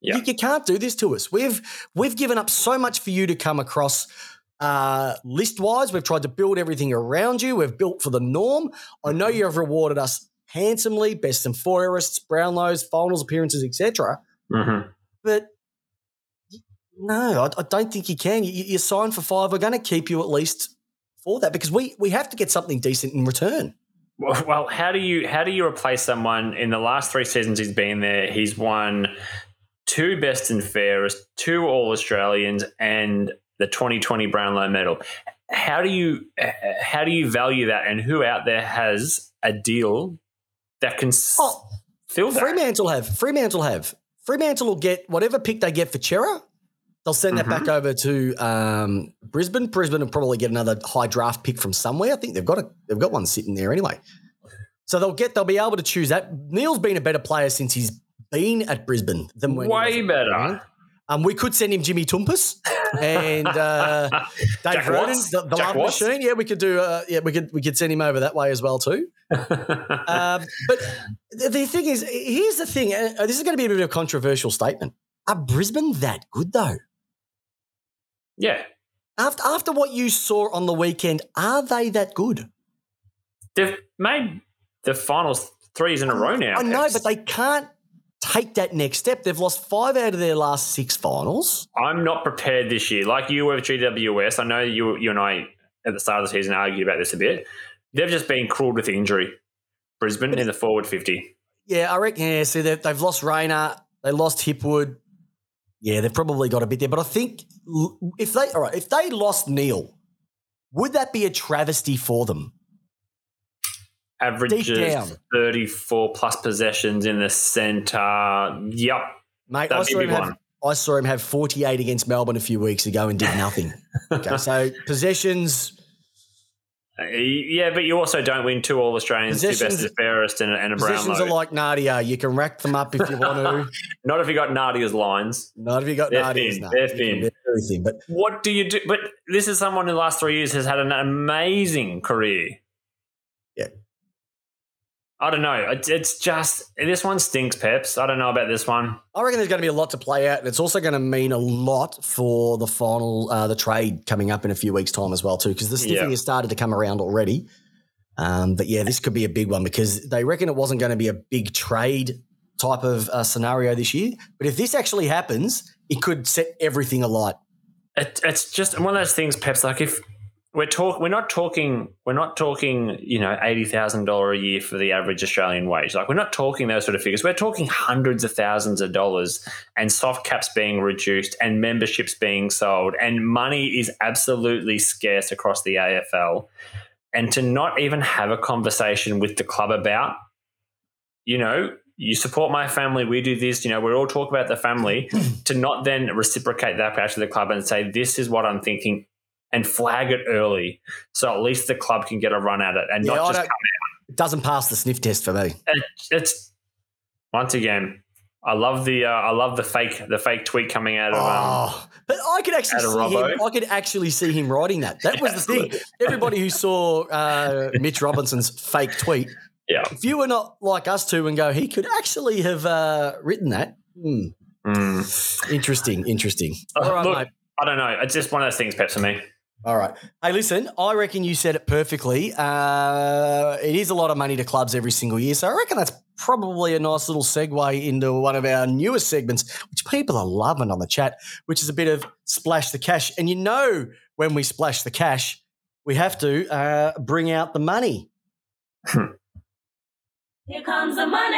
Yeah. You, you can't do this to us. We've we've given up so much for you to come across uh, list wise. We've tried to build everything around you. We've built for the norm. I know you have rewarded us handsomely, best and fairests, Brownlows, finals appearances, etc. Mm-hmm. But no, I, I don't think you can. You, you sign for five. We're going to keep you at least for that because we we have to get something decent in return. Well, well, how do you how do you replace someone in the last three seasons he's been there? He's won two best and fairest, two All Australians, and the 2020 Brownlow medal. How do you how do you value that? And who out there has a deal that can Oh, fill that? Fremantle have. Fremantle will have. Fremantle will get whatever pick they get for Cerra. They'll send that back over to um, Brisbane. Brisbane will probably get another high draft pick from somewhere. I think they've got a they've got one sitting there anyway. So they'll get they'll be able to choose that. Neale's been a better player since he's been at Brisbane than when he Way better. Um, we could send him Jimmy Toumpas and uh, *laughs* Dave Jack Roden, Watts? the, the Jack love Watts? machine. Yeah, we could do. Uh, yeah, we could we could send him over that way as well too. *laughs* Um, but the, the thing is, here's the thing. Uh, this is going to be a bit of a controversial statement. Are Brisbane that good though? Yeah, After after what you saw on the weekend, are they that good? they've made the finals three years in a row now. I know, but they can't take that next step. They've lost five out of their last six finals. I'm not prepared this year. Like you were with GWS, I know you you and I at the start of the season argued about this a bit. They've just been cruel with injury. Brisbane in the forward fifty. Yeah, I reckon. Yeah, see, they've, they've lost Rayner, they lost Hipwood. Yeah, they've probably got a bit there, but I think if they all right, if they lost Neale, would that be a travesty for them? Averages 34 plus possessions in the centre. Yep. Mate, I saw, have. I saw him have 48 against Melbourne a few weeks ago and did nothing. *laughs* okay, so possessions, Yeah, but you also don't win two All Australians, two best and fairest, and, a- and a Brownlow. are like Nadia. You can rack them up if you want to. *laughs* Not if you got Nadia's lines. Not if you got They're Nadia's. thin, they're thin. Everything, but What do you do? But this is someone in the last three years has had an amazing career. I don't know. It's, it's just this one stinks, Peps. I don't know about this one. I reckon there's going to be a lot to play out, and it's also going to mean a lot for the final, uh, the trade coming up in a few weeks' time as well, too, because the sniffing Yeah. has started to come around already. Um, but yeah, this could be a big one because they reckon it wasn't going to be a big trade type of uh, scenario this year. But if this actually happens, it could set everything alight. It, it's just one of those things, Peps. Like if we're talk, we're not talking, we're not talking, you know, eighty thousand dollar a year for the average Australian wage. Like we're not talking those sort of figures. We're talking hundreds of thousands of dollars, and soft caps being reduced, and memberships being sold, and money is absolutely scarce across the AFL. And to not even have a conversation with the club about, you know, you support my family, we do this, you know, we're all talk about the family, *clears throat* to not then reciprocate that back to the club and say, this is what I'm thinking and flag it early. So at least the club can get a run at it and Yeah, not just come It doesn't pass the sniff test for me. it, it's once again, I love the uh, I love the fake the fake tweet coming out of um, Oh, but I could actually Out see him. I could actually see him writing that. That was the thing. *laughs* Everybody who saw uh, Mitch Robinson's fake tweet, yeah. if you were not like us two and go, he could actually have uh, written that. Hmm. Mm. Interesting, interesting. All right, Look, mate. I don't know. It's just one of those things, Pep, for me. All right. Hey, listen, I reckon you said it perfectly. Uh, it is a lot of money to clubs every single year. So I reckon that's probably a nice little segue into one of our newest segments, which people are loving on the chat, which is a bit of splash the cash. And you know, when we splash the cash, we have to uh, bring out the money. *laughs* Here comes the money.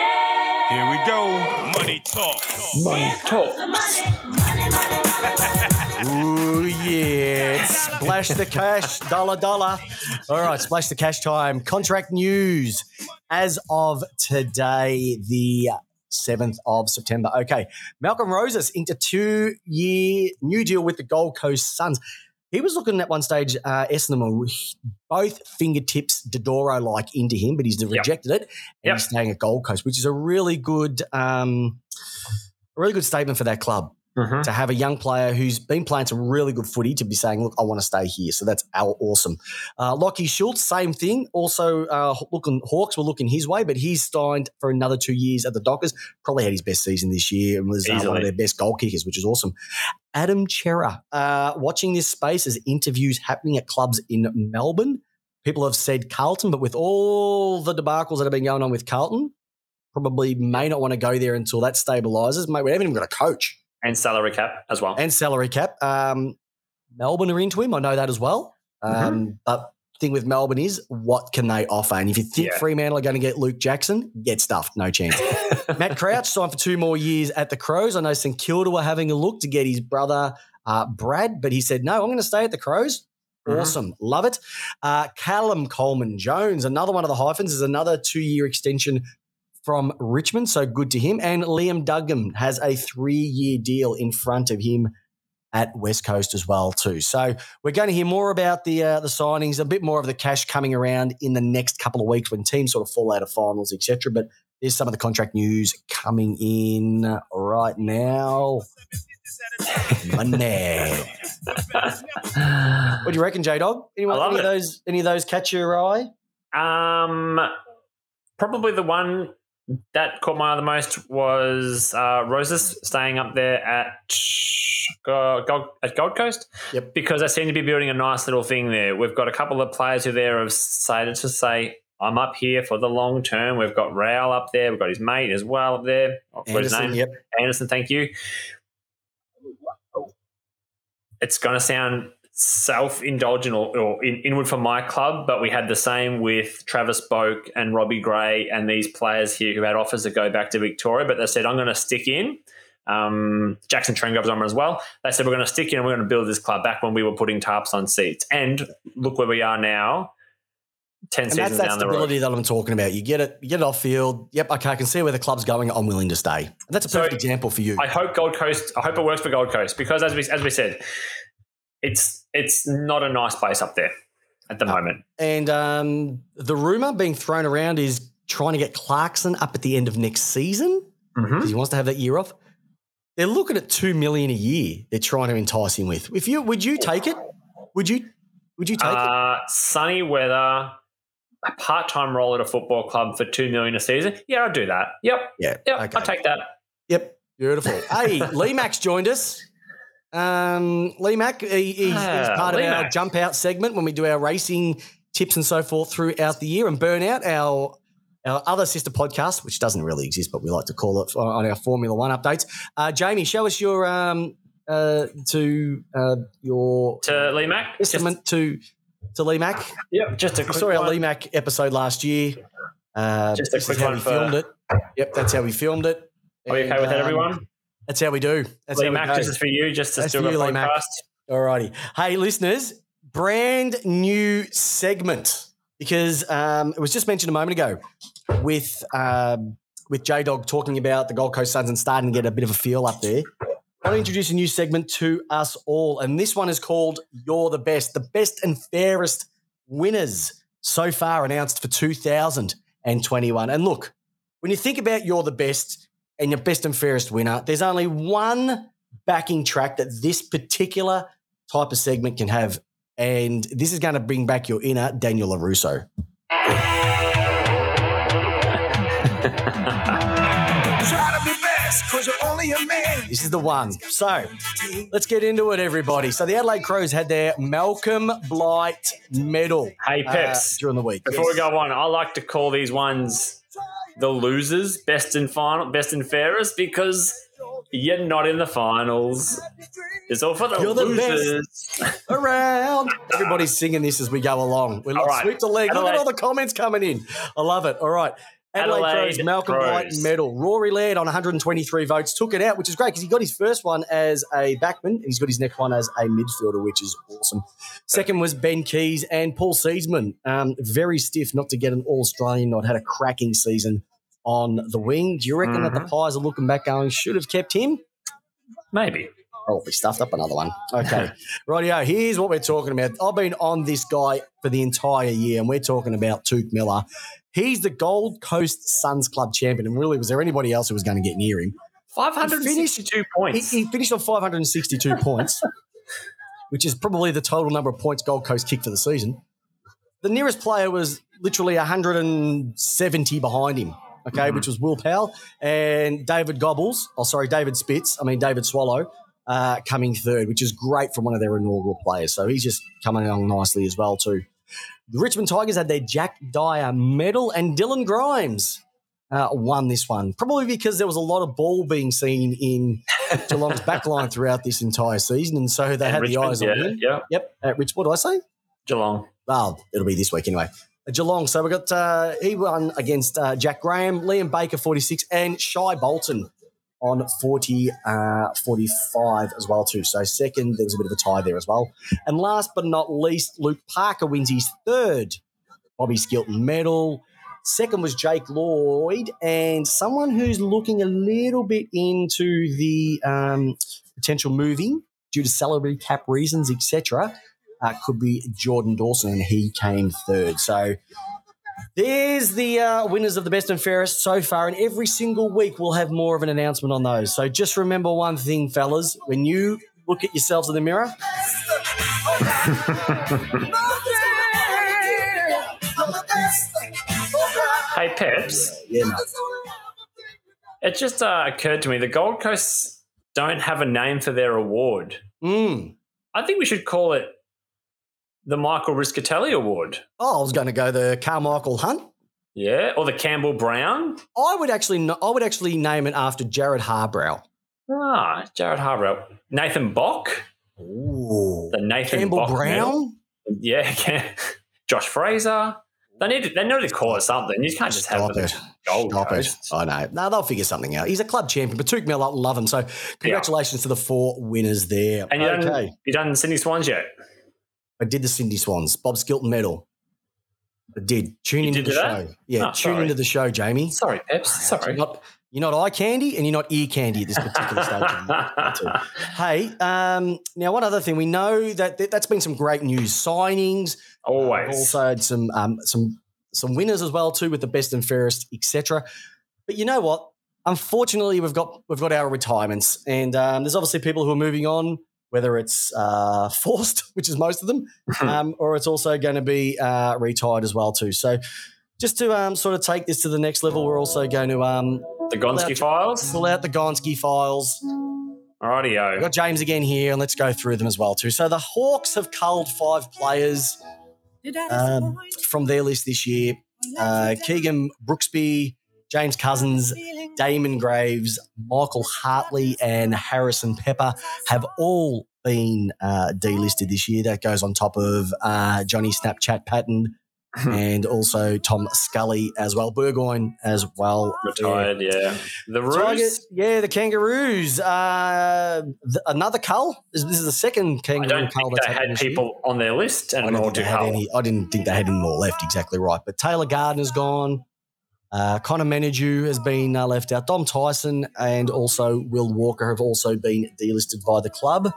Here we go. Money talk. Here comes the money. Money, money, money. Ooh, yeah. Splash the cash, dollar, dollar. All right, splash the cash time. Contract news as of today, the 7th of September. Okay. Malcolm Rosas into two year new deal with the Gold Coast Suns. He was looking at one stage, uh, Essendon, both fingertips Dodoro like into him, but he's rejected it and Yep. he's staying at Gold Coast, which is a really good, um, a really good statement for that club Mhm. to have a young player who's been playing some really good footy to be saying, "Look, I want to stay here." So that's awesome. Uh, Lachie Schultz, same thing. Also, uh, looking Hawks were looking his way, but he's signed for another two years at the Dockers. Probably had his best season this year and was uh, one of their best goal kickers, which is awesome. Adam Cerra, uh, watching this space as interviews happening at clubs in Melbourne. People have said Carlton, but with all the debacles that have been going on with Carlton, probably may not want to go there until that stabilises. Mate, we haven't even got a coach And salary cap as well. and salary cap. Um, Melbourne are into him. I know that as well. Um, But thing with Melbourne is, what can they offer? And if you think Yeah. Fremantle are going to get Luke Jackson, get stuffed. No chance. *laughs* Matt Crouch signed for two more years at the Crows. I know St Kilda were having a look to get his brother uh, Brad, but he said, no, I'm going to stay at the Crows. Mhm. Awesome. Love it. Uh, Callum Coleman Jones, another one of the hyphens, is another two year extension from Richmond. So good to him. And Liam Duggan has a three year deal in front of him at West Coast as well too. So we're going to hear more about the uh, the signings, a bit more of the cash coming around in the next couple of weeks when teams sort of fall out of finals, etc. But there's some of the contract news coming in right now. Money. What do you reckon, J Dog? Anyone, I love any of those any of those catch your eye? Um, probably the one that caught my eye the most was uh, Rosas staying up there at Go- Gold, at Gold Coast. Yep. Because they seem to be building a nice little thing there. We've got a couple of players who there have decided to say, I'm up here for the long term. We've got Rowell up there. We've got his mate as well up there. What was his name? yep. Anderson, thank you. It's going to sound self-indulgent or, or in, inward for my club, but we had the same with Travis Boak and Robbie Gray and these players here who had offers to go back to Victoria, but they said, I'm going to stick in. Um, Jackson Trengove was on as well. They said, we're going to stick in and we're going to build this club back when we were putting tarps on seats. And look where we are now, 10 And seasons that's that down the road. stability that I'm talking about. You get it, you get it off field. Yep, okay, I can see where the club's going. I'm willing to stay. And that's a So, perfect example for you. I hope Gold Coast. I hope it works for Gold Coast because, as we as we said, it's it's not a nice place up there at the moment. and um, the rumor being thrown around is trying to get Clarkson up at the end of next season Mm-hmm. because he wants to have that year off. They're looking at two million a year. They're trying to entice him with. If you would you take it? Would you? Would you take it? Uh, sunny weather, a part time role at a football club for two million a season. Yeah, I'd do that. Yep, Yeah. yep, Okay. I'll take that. Yep. Beautiful. hey, *laughs* Lee Max joined us. Um, Lee Mack, he, he's, he's Ah, part of Lee our Mack. jump out segment when we do our racing tips and so forth throughout the year. And Burnout, our our other sister podcast, which doesn't really exist, but we like to call it on our Formula One updates. Uh, Jamie, show us your um uh to uh your To Lee Mack, just, to to Lee Mack. yep, just a saw our. Lee Mack episode last year. Uh, Just a quick one we for- filmed it. Yep, that's how we filmed it. Are you okay with that, And, um, everyone? That's how we do. That's Lee how we Mack, go. this is for you, just to That's do for a you, Lee Mack. podcast. Alrighty. Hey, listeners, brand new segment because um, it was just mentioned a moment ago with um, with J Dog talking about the Gold Coast Suns and starting to get a bit of a feel up there. I want to introduce a new segment to us all, and this one is called "You're the Best." The best and fairest winners so far announced for 2021. And look, when you think about "You're the Best" and your best and fairest winner, there's only one backing track that this particular type of segment can have. And this is going to bring back your inner Daniel LaRusso. Try to be best, cause you're only a man. This is the one. So let's get into it, everybody. So the Adelaide Crows had their Malcolm Blight medal Hey, uh, during the week. Before we go on, I like to call these ones the losers, best and final, best and fairest, because you're not in the finals. It's all for the You're the losers. *laughs* around. Everybody's singing this as we go along. We're like right. sweep the leg. Look at all the comments coming in. I love it. All right. Adelaide, Adelaide Crows, Malcolm Crows. medal. Rory Laird on 123 votes took it out, which is great because he got his first one as a backman and he's got his next one as a midfielder, which is awesome. Second was Ben Keays and Paul Seedsman. Um, very stiff not to get an All Australian not Had a cracking season on the wing. Do you reckon that the mm-hmm. Pies are looking back going, should have kept him? Maybe. Probably stuffed up another one. Okay. *laughs* Rightio, here's what we're talking about. I've been on this guy for the entire year, and we're talking about Touk Miller. He's the Gold Coast Suns Club champion. And really, was there anybody else who was going to get near him? 562 He, points. he finished on 562 *laughs* points, which is probably the total number of points Gold Coast kicked for the season. The nearest player was literally 170 behind him, okay, which was Will Powell and David Gobbles. Oh, sorry, David Spitz. I mean, David Swallow uh, coming third, which is great from one of their inaugural players. So he's just coming along nicely as well, too. The Richmond Tigers had their Jack Dyer medal, and Dylan Grimes uh, won this one. Probably because there was a lot of ball being seen in *laughs* Geelong's backline throughout this entire season, and so they And had Richmond, the eyes yeah, on him. yeah. Yep, at Rich. What do I say? Geelong. Well, it'll be this week anyway. Geelong. So we got uh, he won against uh, Jack Graham, Liam Baker, forty six, and Shai Bolton on 40, uh, 45 as well too. So second, there was a bit of a tie there as well. And last but not least, Luke Parker wins his third Bobby Skilton medal. Second was Jake Lloyd, and someone who's looking a little bit into the um, potential moving due to salary cap reasons, etc. Uh, could be Jordan Dawson, and he came third. So there's the uh, winners of the best and fairest so far, and every single week we'll have more of an announcement on those. So just remember one thing, fellas: when you look at yourselves in the mirror, *laughs* Hey, Peps, Yeah, no. it just uh, occurred to me the Gold Coast don't have a name for their award. Mm. I think we should call it the Michael Rischitelli Award. Oh, I was going to go the Carmichael Hunt. Yeah, or the Campbell Brown. I would actually, I would actually name it after Jarrod Harbrow. Ah, Jarrod Harbrow. Nathan Bock. Ooh. The Nathan Campbell Bock medal. Brown. *laughs* Yeah, Josh Fraser. They need to, they need to call it something. You can't just have Stop the it. Gold Stop Coast. it. I know. No, they'll figure something out. He's a club champion. But Touk Miller, love him. So congratulations to the four winners there. And you okay. done you done Sydney Swans yet? I did the Cindy Swans, Bob Skilton medal. I did. Tune You into did the that? show. Yeah, Oh, tune sorry. into the show, Jamie. Sorry, Peps. Sorry. You're not, you're not eye candy and you're not ear candy at this particular stage. of the year, *laughs* too. Hey, um, now one other thing, we know that th- that's been some great news signings. Always. also had some um, some some winners as well too with the best and fairest, etc. But you know what? Unfortunately, we've got we've got our retirements, and um, there's obviously people who are moving on, whether it's uh, *laughs* forced, which is most of them, um, or it's also going to be uh, retired as well too. So. Just to um, sort of take this to the next level, we're also going to um, the Gonski files. pull out the Gonski files. We've got James again here, and let's go through them as well too. So the Hawks have culled five players um, from their list this year. Uh, Keegan Brooksby, James Cousins, Damon Greaves, Michael Hartley, and Harrison Pepper have all been uh, delisted this year. That goes on top of uh, Johnny Snapchat Patton and also Tom Scully as well. Burgoyne as well. Retired, yeah. The Tiger- Roos. yeah, the Kangaroos. Uh, th- another cull. This, this is the second I kangaroo don't cull think that's they had this year. people on their list I and don't more to they had any. I didn't think they had any more left. Exactly right. But Taylor Garner's gone. Uh, Connor Menadue has been uh, left out. Dom Tyson and also Will Walker have also been delisted by the club.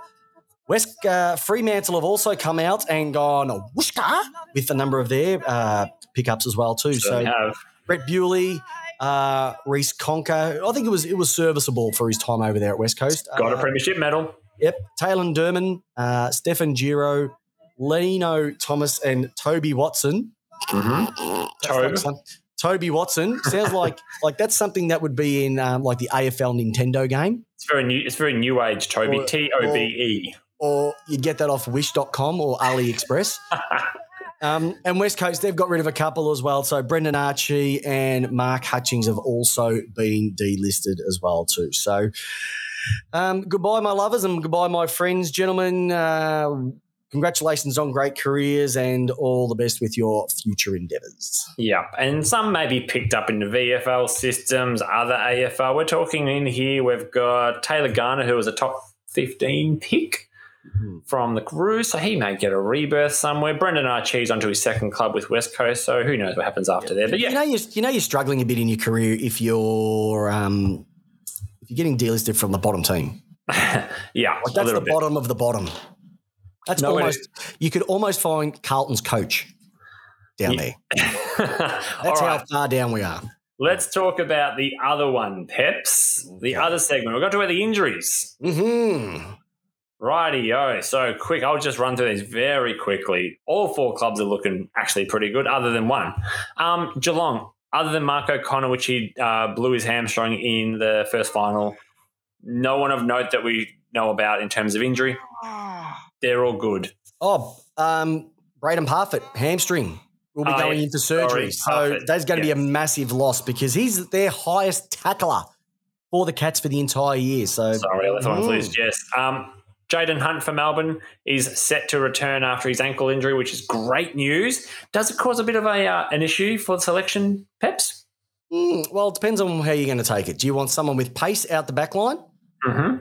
West uh, Fremantle have also come out and gone whooshka with a number of their uh, pickups as well too. So So have. Brett Bewley, uh, Reece Conca. I think it was it was serviceable for his time over there at West Coast. Got a Uh, premiership medal. Yep. Taylor Derman, uh, Stefan Giro, Lino Thomas, and Tobe Watson. Mm-hmm. That's Tobe. like some- Tobe Watson sounds like *laughs* like that's something that would be in um, like the AFL Nintendo game, It's very new. It's very new age. Tobe T O B E. or you'd get that off Wish.com or AliExpress. *laughs* Um, and West Coast, they've got rid of a couple as well. So Brendan Archie and Mark Hutchings have also been delisted as well too. So um, goodbye, my lovers, and goodbye, my friends, gentlemen. Uh, congratulations on great careers and all the best with your future endeavours. Yeah, and some may be picked up in the VFL systems, other AFL. We're talking in here. We've got Taylor Garner, who was a top fifteen pick from the Crew, so he may get a rebirth somewhere. Brendan Archie's onto his second club with West Coast, so who knows what happens after there. But You yeah, know, you're, you know, you're struggling a bit in your career if you're um, if you're getting delisted from the bottom team. *laughs* yeah, Like that's the bit. bottom of the bottom. That's No, almost. You could almost find Carlton's coach down Yeah. there. *laughs* That's right. how far down we are. Let's talk about the other one, Peps. The other segment. We've got to about the injuries. Hmm. Rightio. So quick, I'll just run through these very quickly. All four clubs are looking actually pretty good, other than one. Um, Geelong, other than Mark O'Connor, which he uh, blew his hamstring in the first final, no one of note that we know about in terms of injury. They're all good. Oh, um, Brandan Parfitt hamstring will be Oh, going yeah. into surgery, Sorry, so that's going to yeah. be a massive loss because he's their highest tackler for the Cats for the entire year. So Sorry, I left one on the Mm. list. Yes. Um, Jayden Hunt for Melbourne is set to return after his ankle injury, which is great news. Does it cause a bit of a uh, an issue for the selection, Peps? Mm, well, it depends on how you're going to take it. Do you want someone with pace out the back line? Mm-hmm.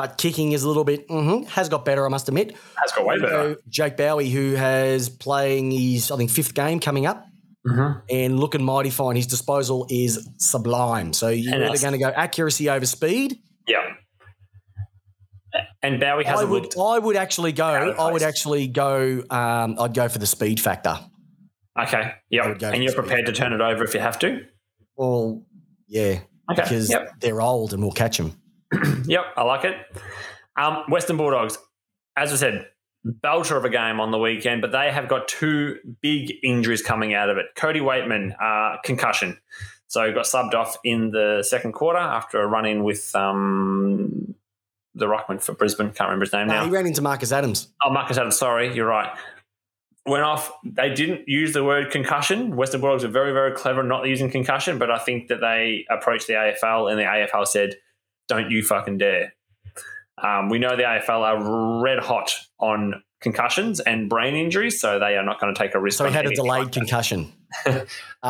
But kicking is a little bit mm-hmm, has got better, I must admit. That's got way better. So Jake Bowey, who has playing his I think fifth game coming up, Mm-hmm. and looking mighty fine. His disposal is sublime. So you're either going to go accuracy over speed. Yeah. And Bowey hasn't would, I would actually go. I would actually go. Um, I'd go for the speed factor. okay. Yeah, I and you're speed. prepared to turn it over if you have to. Well, yeah, Okay. because Yep. they're old and we'll catch them. *clears throat* Yep. I like it. Um, Western Bulldogs, as I said, belter of a game on the weekend, but they have got two big injuries coming out of it. Cody Weightman, uh, concussion. So he got subbed off in the second quarter after a run in with um, the Rockman for Brisbane. Can't remember his name No, now. he ran into Marcus Adams. Oh, Marcus Adams, sorry, you're right. Went off. They didn't use the word concussion. Western Bulldogs are very, very clever not using concussion, but I think that they approached the AFL and the AFL said, don't you fucking dare. Um, we know the AFL are red hot on concussions and brain injuries, so they are not going to take a risk. So he had a delayed like concussion. *laughs* After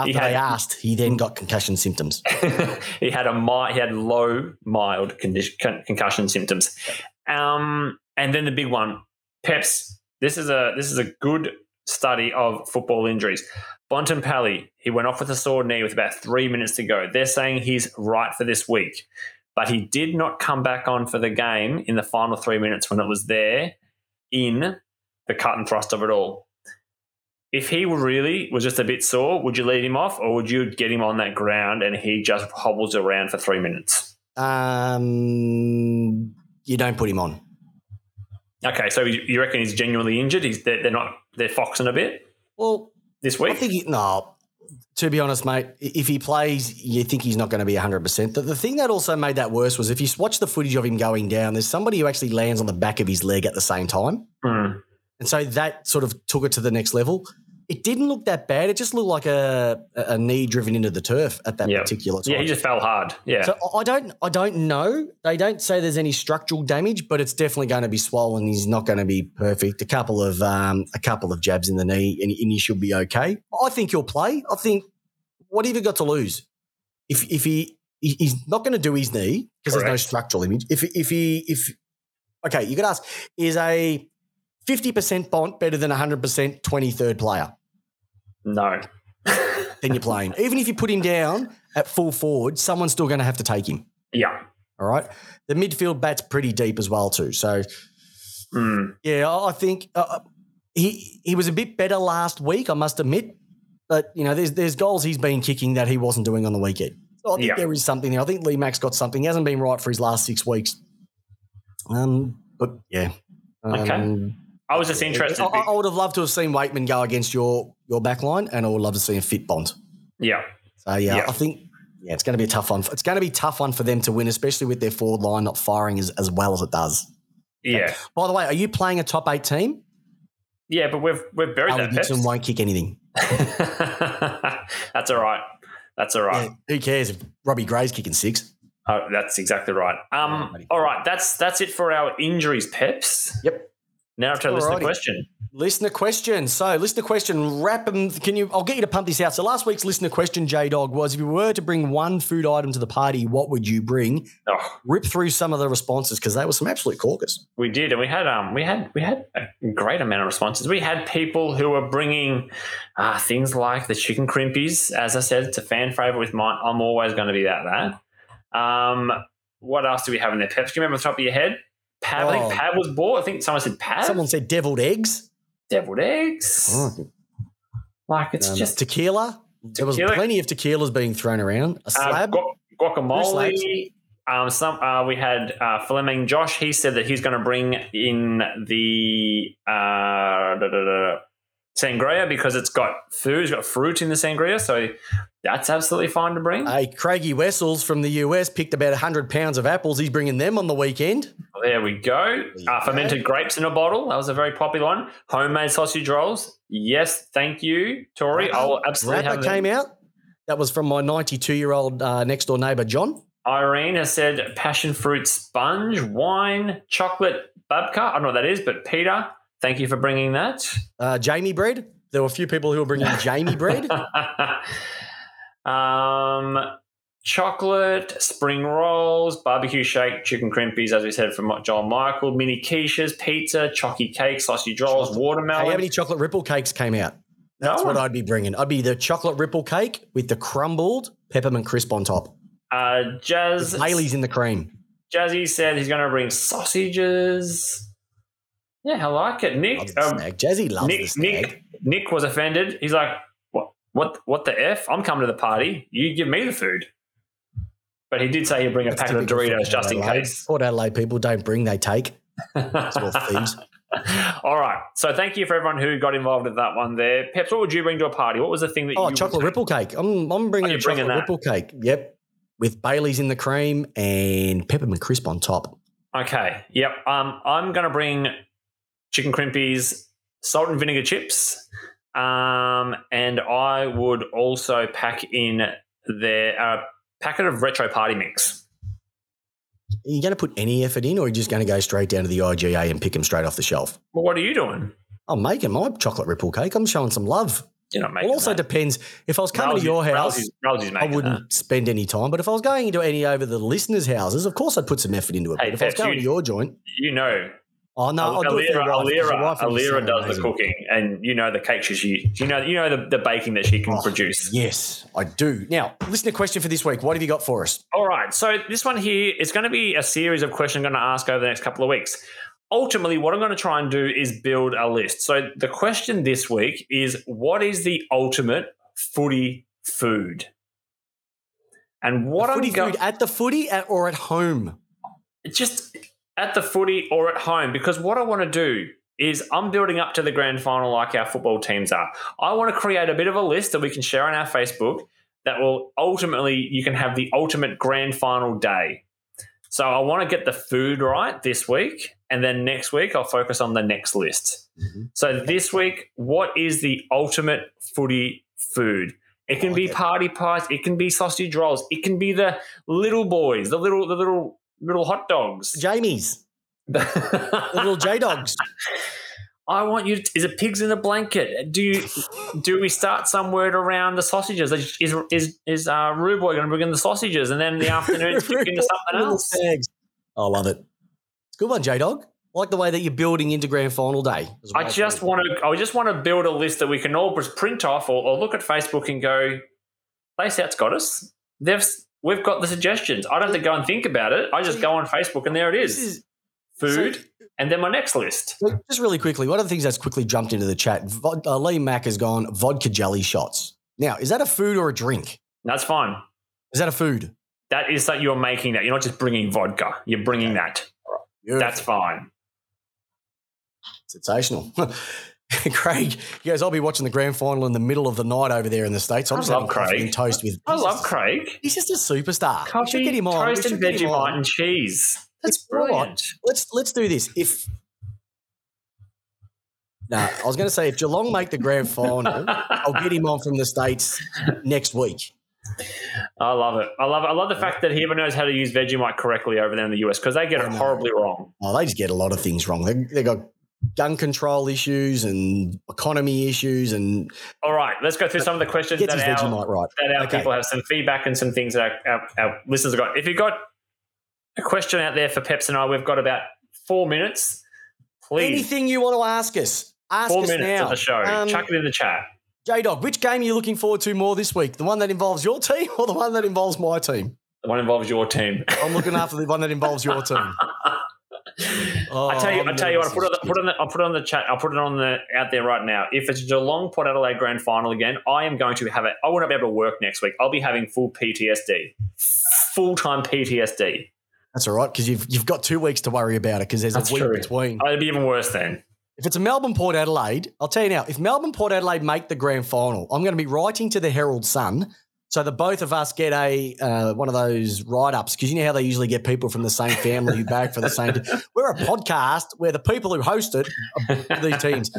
He had- they asked, he then got concussion symptoms. *laughs* he had a he had low mild condition, con- concussion symptoms. Um, and then the big one, Peps. This is a this is a good study of football injuries. Bontempelli, he went off with a sore knee with about three minutes to go. They're saying he's right for this week, but he did not come back on for the game in the final three minutes when it was there in the cut and thrust of it all. If he really was just a bit sore, would you lead him off or would you get him on that ground and he just hobbles around for three minutes? Um, you don't put him on. Okay, so you you reckon he's genuinely injured? He's they're, they're not they're foxing a bit Well, this week, I think he, no. To be honest, mate, if he plays, you think he's not going to be 100%. The, the thing that also made that worse was if you watch the footage of him going down, there's somebody who actually lands on the back of his leg at the same time. Hmm. And so that sort of took it to the next level. It didn't look that bad. It just looked like a, a knee driven into the turf at that Yeah. particular time. Yeah, he just fell hard. Yeah, So I- don't, I don't know. They don't say there's any structural damage, but it's definitely going to be swollen. He's not going to be perfect. A couple of, um, a couple of jabs in the knee, and, and he should be okay. I think he'll play. I think what have you got to lose? If if he he- he's not going to do his knee because there's no structural image. If if he if okay, you could ask is a fifty percent bond better than a hundred percent twenty third player? No. *laughs* Then you're playing. Even if you put him down at full forward, someone's still going to have to take him. Yeah. All right. The midfield bat's pretty deep as well too. So Hmm. yeah, I think uh, he he was a bit better last week. I must admit, but you know, there's there's goals he's been kicking that he wasn't doing on the weekend. So I think Yeah. there is something there. I think Lee Mack's got something. He hasn't been right for his last six weeks. Um, but yeah. Okay. I was just interested. I, I would have loved to have seen Weightman go against your your back line, and I would love to see a fit Bond. yeah. So yeah, Yeah. I think yeah, it's going to be a tough one. It's going to be a tough one for them to win, especially with their forward line not firing as, as well as it does. Yeah. By the way, are you playing a top eight team? Yeah, but we've we've buried Ali that. Dixon won't kick anything. *laughs* That's all right. That's all right. Yeah, who cares if Robbie Gray's kicking six? Oh, that's exactly right. Um, all right, that's that's it for our injuries, Peps. Yep. Now to listen to Alrighty. question. Listener question. So, listener question. Wrap them. Can you? I'll get you to pump this out. So, last week's listener question, J Dog, was: If you were to bring one food item to the party, what would you bring? Oh, Rip through some of the responses because they were some absolute corkers. we did, and we had um we had we had a great amount of responses. We had people who were bringing uh, things like the chicken crimpies. As I said, it's a fan favorite with mine. I'm always going to be that that. Um, what else do we have in there, Peps? Do you remember the top of your head? Pav, I Oh. think Pav was bought. I think someone said Pav. Someone said deviled eggs, deviled eggs. Like it's Um, just tequila. There was plenty of tequilas being thrown around. A Uh, slab. gu- guacamole. Um, some uh, we had uh, Fleming Josh. He said that he's going to bring in the uh, da, da, da, sangria because it's got food, it's got fruit in the sangria, so that's absolutely fine to bring. Hey, Craigie Wessels from the US picked about 100 pounds of apples. He's bringing them on the weekend. there we go. you Uh, go. fermented grapes in a bottle. That was a very popular one. Homemade sausage rolls. Yes, thank you, Tori. I will absolutely Rapper have them. came out. That was from my 92 year old uh, next door neighbor, John. Irene has said passion fruit sponge, wine, chocolate babka. I don't know what that is, but Peter, thank you for bringing that. Uh, Jamie bread. There were a few people who were bringing *laughs* Jamie bread. um, chocolate, spring rolls, barbecue shake, chicken crimpies, as we said from John Michael, mini quiches, pizza, chocky cake, sausage rolls, Hey, watermelon. how many chocolate ripple cakes came out? That's No. what I'd be bringing. I'd be the chocolate ripple cake with the crumbled peppermint crisp on top. uh, Jazz, Bailey's in the cream. Jazzy said he's going to bring sausages. Yeah, I like it. Nick, um. Jazzy loves Nick. Nick, Nick was offended. He's like, "What? What? What the f? I'm coming to the party. You give me the food." But he did say he'd bring a That's packet of Doritos just in case. Port Adelaide people don't bring, they take. It's all *laughs* thieves. All right. So thank you for everyone who got involved with that one there. Peps, what would you bring to a party? What was the thing that Oh, you chocolate ripple cake. I'm, I'm bringing Oh, a bringing chocolate that. ripple cake. Yep. With Bailey's in the cream and peppermint crisp on top. Okay. Yep. Um, I'm going to bring chicken crimpies, salt and vinegar chips, um, and I would also pack in their a packet of retro party mix. Are you going to put any effort in or are you just going to go straight down to the IGA and pick them straight off the shelf? Well, what are you doing? I'm making my chocolate ripple cake. I'm showing some love. You're not making. Well, also that. depends. If I was coming to your house, Ralsei's- Ralsei's I wouldn't that. spend any time. But if I was going into any over the listeners' houses, of course I'd put some effort into it. Hey, but if I was going you- to your joint, You know, oh no, I'll do it for your Alira, wife. 'cause your Alira, wife would be so Alira does amazing. the cooking, and you know the cakes she, you know, you know the, the baking that she can Oh, produce. Yes, I do. Now, listen. listener question for this week. What have you got for us? All right, so this one here is going to be a series of questions I'm going to ask over the next couple of weeks. Ultimately, what I'm going to try and do is build a list. So the question this week is, what is the ultimate footy food? And what footy I'm going food at the footy at, or at home? just at the footy or at home because what I want to do is I'm building up to the grand final like our football teams are. I want to create a bit of a list that we can share on our Facebook that will ultimately you can have the ultimate grand final day. So I want to get the food right this week and then next week I'll focus on the next list. Mm-hmm. So this week what is the ultimate footy food? It can be party pies, it can be sausage rolls, it can be the little boys, the little the little little hot dogs. Jamie's, *laughs* little J Dogs. I want you. To, is it pigs in a blanket? Do you do we start somewhere around the sausages? Is is is uh, Rue Boy going to bring in the sausages and then in the afternoon *laughs* stick into something else? I love it. It's a good one, J Dog. I like the way that you're building into grand final day. I just want to. I just want to build a list that we can all just print off or, or look at Facebook and go. Place out's got us. They've we've got the suggestions. I don't have to go and think about it. I just go on Facebook and there it is. This is. is Food and then my next list. Just really quickly, one of the things that's quickly jumped into the chat, Vod, uh, Lee Mack has gone vodka jelly shots. Now, is that a food or a drink? That's fine. Is that a food? That is that you're making that. You're not just bringing vodka. You're bringing that. That's fine. sensational. *laughs* *laughs* Craig, he goes, I'll be watching the grand final in the middle of the night over there in the States. I'm I just love Craig. and toast with. I love Craig. He's just a superstar. we should Coffee, get him on. Toast, and should get him Vegemite and cheese. That's right. brilliant. Let's let's do this. If Nah, I was going to say if Geelong make the grand *laughs* final, I'll get him on from the states next week. I love it. I love it. I love the fact that he even knows how to use Vegemite correctly over there in the US because they get it horribly wrong. Oh, they just get a lot of things wrong. They they got gun control issues and economy issues, and All right, let's go through some of the questions that our, right. that our Okay. people have some feedback and some things that our, our, our listeners have got. If you've got a question out there for Peps and I, we've got about four minutes. Please, Anything you want to ask us, ask four us minutes now. of the show. Um, Chuck it in the chat. J Dog, which game are you looking forward to more this week? The one that involves your team or the one that involves my team? The one involves your team. I'm looking after the one that involves your team. *laughs* Oh, I tell you, I tell you what. I'll put it, put it on the, I'll put it on the chat. I'll put it on the out there right now. If it's a Geelong Port Adelaide Grand Final again, I am going to have it. I won't be able to work next week. I'll be having full PTSD, full time PTSD. That's all right because you've you've got two weeks to worry about it because there's That's a week true. between. It'd be even worse then. If it's a Melbourne Port Adelaide, I'll tell you now. If Melbourne Port Adelaide make the grand final, I'm going to be writing to the Herald Sun so the both of us get a uh, one of those write ups because you know how they usually get people from the same family who bag for the same. *laughs* We're a podcast where the people who host it are these teams.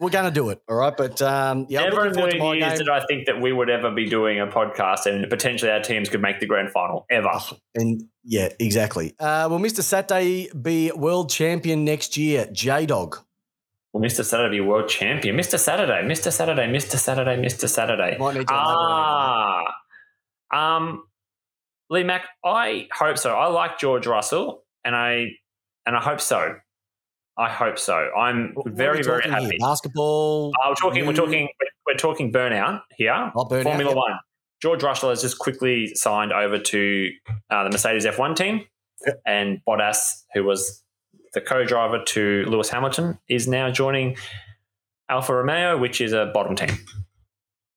We're going to do it, all right. But um, yeah, Never in a my million years game. did I think that we would ever be doing a podcast and potentially our teams could make the grand final ever. And yeah, exactly. Uh, will Mr. Saturday be world champion next year? J Dog. Well, Mr. Saturday world champion, Mr. Saturday, Mr. Saturday, Mr. Saturday, Mr. Saturday. Might need to Ah, um, Lee Mack, I hope so. I like George Russell, and I and I hope so. I hope so. I'm What very very happy. here? Basketball. Uh, we're talking. We're talking. We're talking burnout here. Oh, burnout, Formula yep. One. George Russell has just quickly signed over to uh, the Mercedes F1 team, Yep. and Bottas, who was the co-driver to Lewis Hamilton, is now joining Alfa Romeo, which is a bottom team.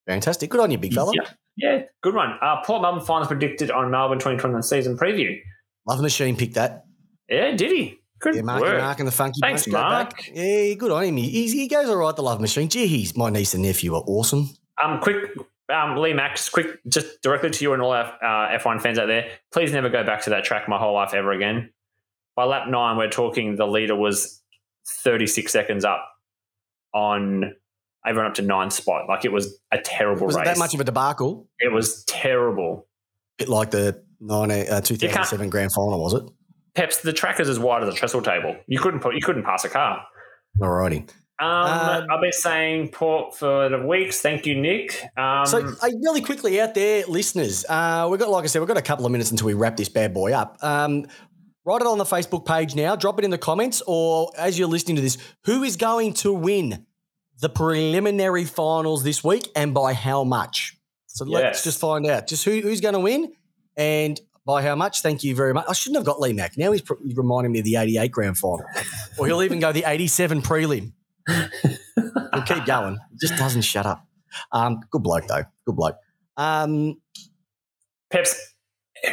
Fantastic. Good on you, big fella. Yeah, yeah, good one. Uh, Port Melbourne finals predicted on Melbourne 2021 season preview. Love Machine picked that. Yeah, did he? Good Yeah, Marky work. Mark and the Funky Thanks, Mark. back. Yeah, good on him. He, he goes all right, the Love Machine. Gee, he's, my niece and nephew are awesome. Um, quick, um, Lee just quick, just directly to you and all our uh, F1 fans out there. Please never go back to that track my whole life ever again. By lap nine, we're talking the leader was 36 seconds up on everyone up to nine spot. Like it was a terrible Was race. that much of a debacle? it was terrible. bit like the 90, uh, 2007 grand final, was it? Peps, the track is as wide as a trestle table. You couldn't put, you couldn't pass a car. Alrighty. Um, Um, I've been saying port for the weeks. Thank you, Nick. Um, So, uh, really quickly out there, listeners, uh, we've got, like I said, we've got a couple of minutes until we wrap this bad boy up. Um, write it on the Facebook page now. Drop it in the comments, or as you're listening to this, who is going to win the preliminary finals this week, and by how much? So let's just find out just who, who's going to win and by how much. Thank you very much. I shouldn't have got Lee Mack. Now he's he's reminding me of the '88 grand final, or he'll even go the '87 prelim. He'll keep going. Just doesn't shut up. Um, good bloke though. Good bloke. Um, Peps,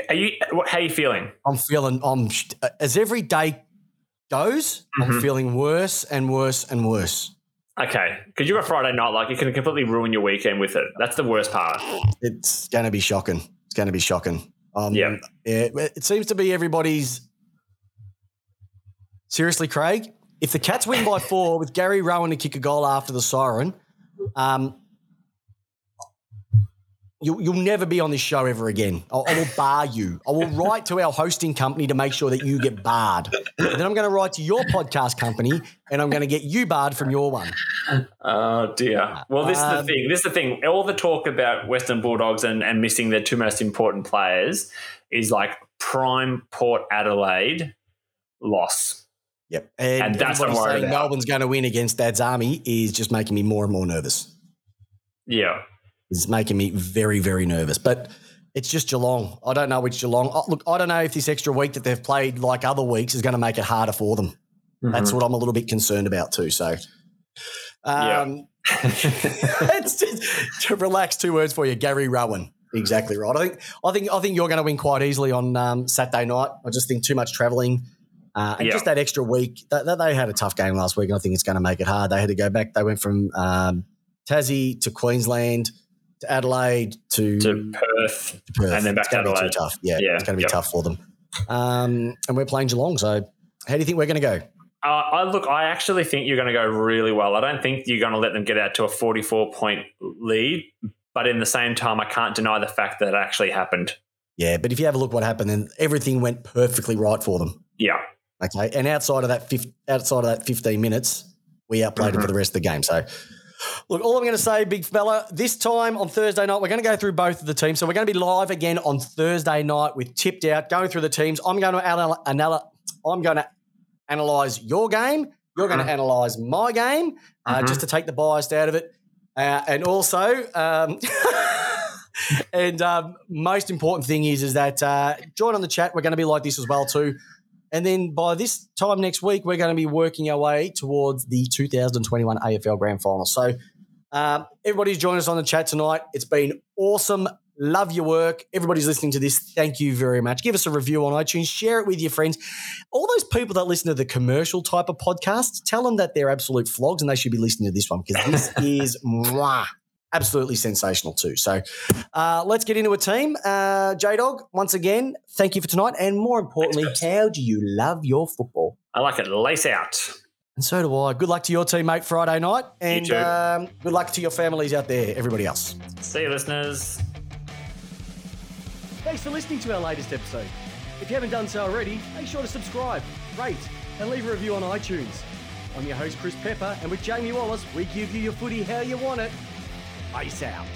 are you? How are you feeling? I'm feeling. I'm as every day goes. I'm Mhm. feeling worse and worse and worse. Okay, because you're a Friday night, like you can completely ruin your weekend with it. That's the worst part. It's going to be shocking. It's going to be shocking. Um, Yeah. yeah. It seems to be everybody's. Seriously, Craig, if the Cats win by four with Gary Rohan to kick a goal after the siren, um, you, you'll never be on this show ever again. I, I will bar you. I will write to our hosting company to make sure that you get barred. And then I'm going to write to your podcast company and I'm going to get you barred from your one. Oh dear. Well, this is the Um, thing. This is the thing. All the talk about Western Bulldogs and, and missing their two most important players is like prime Port Adelaide loss. Yep. And, And that's what I'm worried saying about. Melbourne's going to win against Dad's Army is just making me more and more nervous. Yeah. It's making me very, very nervous. But it's just Geelong. I don't know which Geelong. Oh, look, I don't know if this extra week that they've played like other weeks is going to make it harder for them. That's Mm-hmm. what I'm a little bit concerned about too. So, um, *laughs* it's just, to relax. Two words for you, Gary Rohan. Exactly right. I think. I think. I think you're going to win quite easily on um, Saturday night. I just think too much travelling. Uh, and Yeah. just that extra week, that, that they had a tough game last week, and I think it's going to make it hard. They had to go back. They went from um, Tassie to Queensland to Adelaide to, to Perth. Perth. and then back to Adelaide. tough. Yeah, Yeah, it's going to be yep. tough for them. Um, and we're playing Geelong. So, how do you think we're going to go? Uh, I look. I actually think you're going to go really well. I don't think you're going to let them get out to a 44 point lead, but in the same time, I can't deny the fact that it actually happened. Yeah, but if you have a look what happened, then everything went perfectly right for them. Yeah. Okay, and outside of that, outside of that fifteen minutes, we outplayed them for the rest of the game. So, look, all I'm going to say, big fella, this time on Thursday night, we're going to go through both of the teams. So we're going to be live again on Thursday night with tipped out, going through the teams. I'm going to anal- anal- I'm going to analyze your game. You're going to analyze my game, uh, just to take the bias out of it, uh, and also. Um, *laughs* And um, most important thing is is that uh, join on the chat. We're going to be like this as well too. And then by this time next week, we're going to be working our way towards the 2021 AFL Grand Final. So um, everybody's joined us on the chat tonight. It's been awesome. Love your work. Everybody's listening to this. Thank you very much. Give us a review on iTunes. Share it with your friends. All those people that listen to the commercial type of podcasts, tell them that they're absolute flogs and they should be listening to this one because this *laughs* is mwah, absolutely sensational too. So uh, let's get into a team. Uh, J Dog, once again, thank you for tonight. And more importantly, Thanks, how do you love your football? I like it. Lace out. And so do I. Good luck to your team, mate, Friday night. And too. um, good luck to your families out there, everybody else. See you, listeners. Thanks for listening to our latest episode. If you haven't done so already, make sure to subscribe, rate, and leave a review on iTunes. I'm your host, Chris Pepper, and with Jamie Wallis, we give you your footy how you want it. Peace out.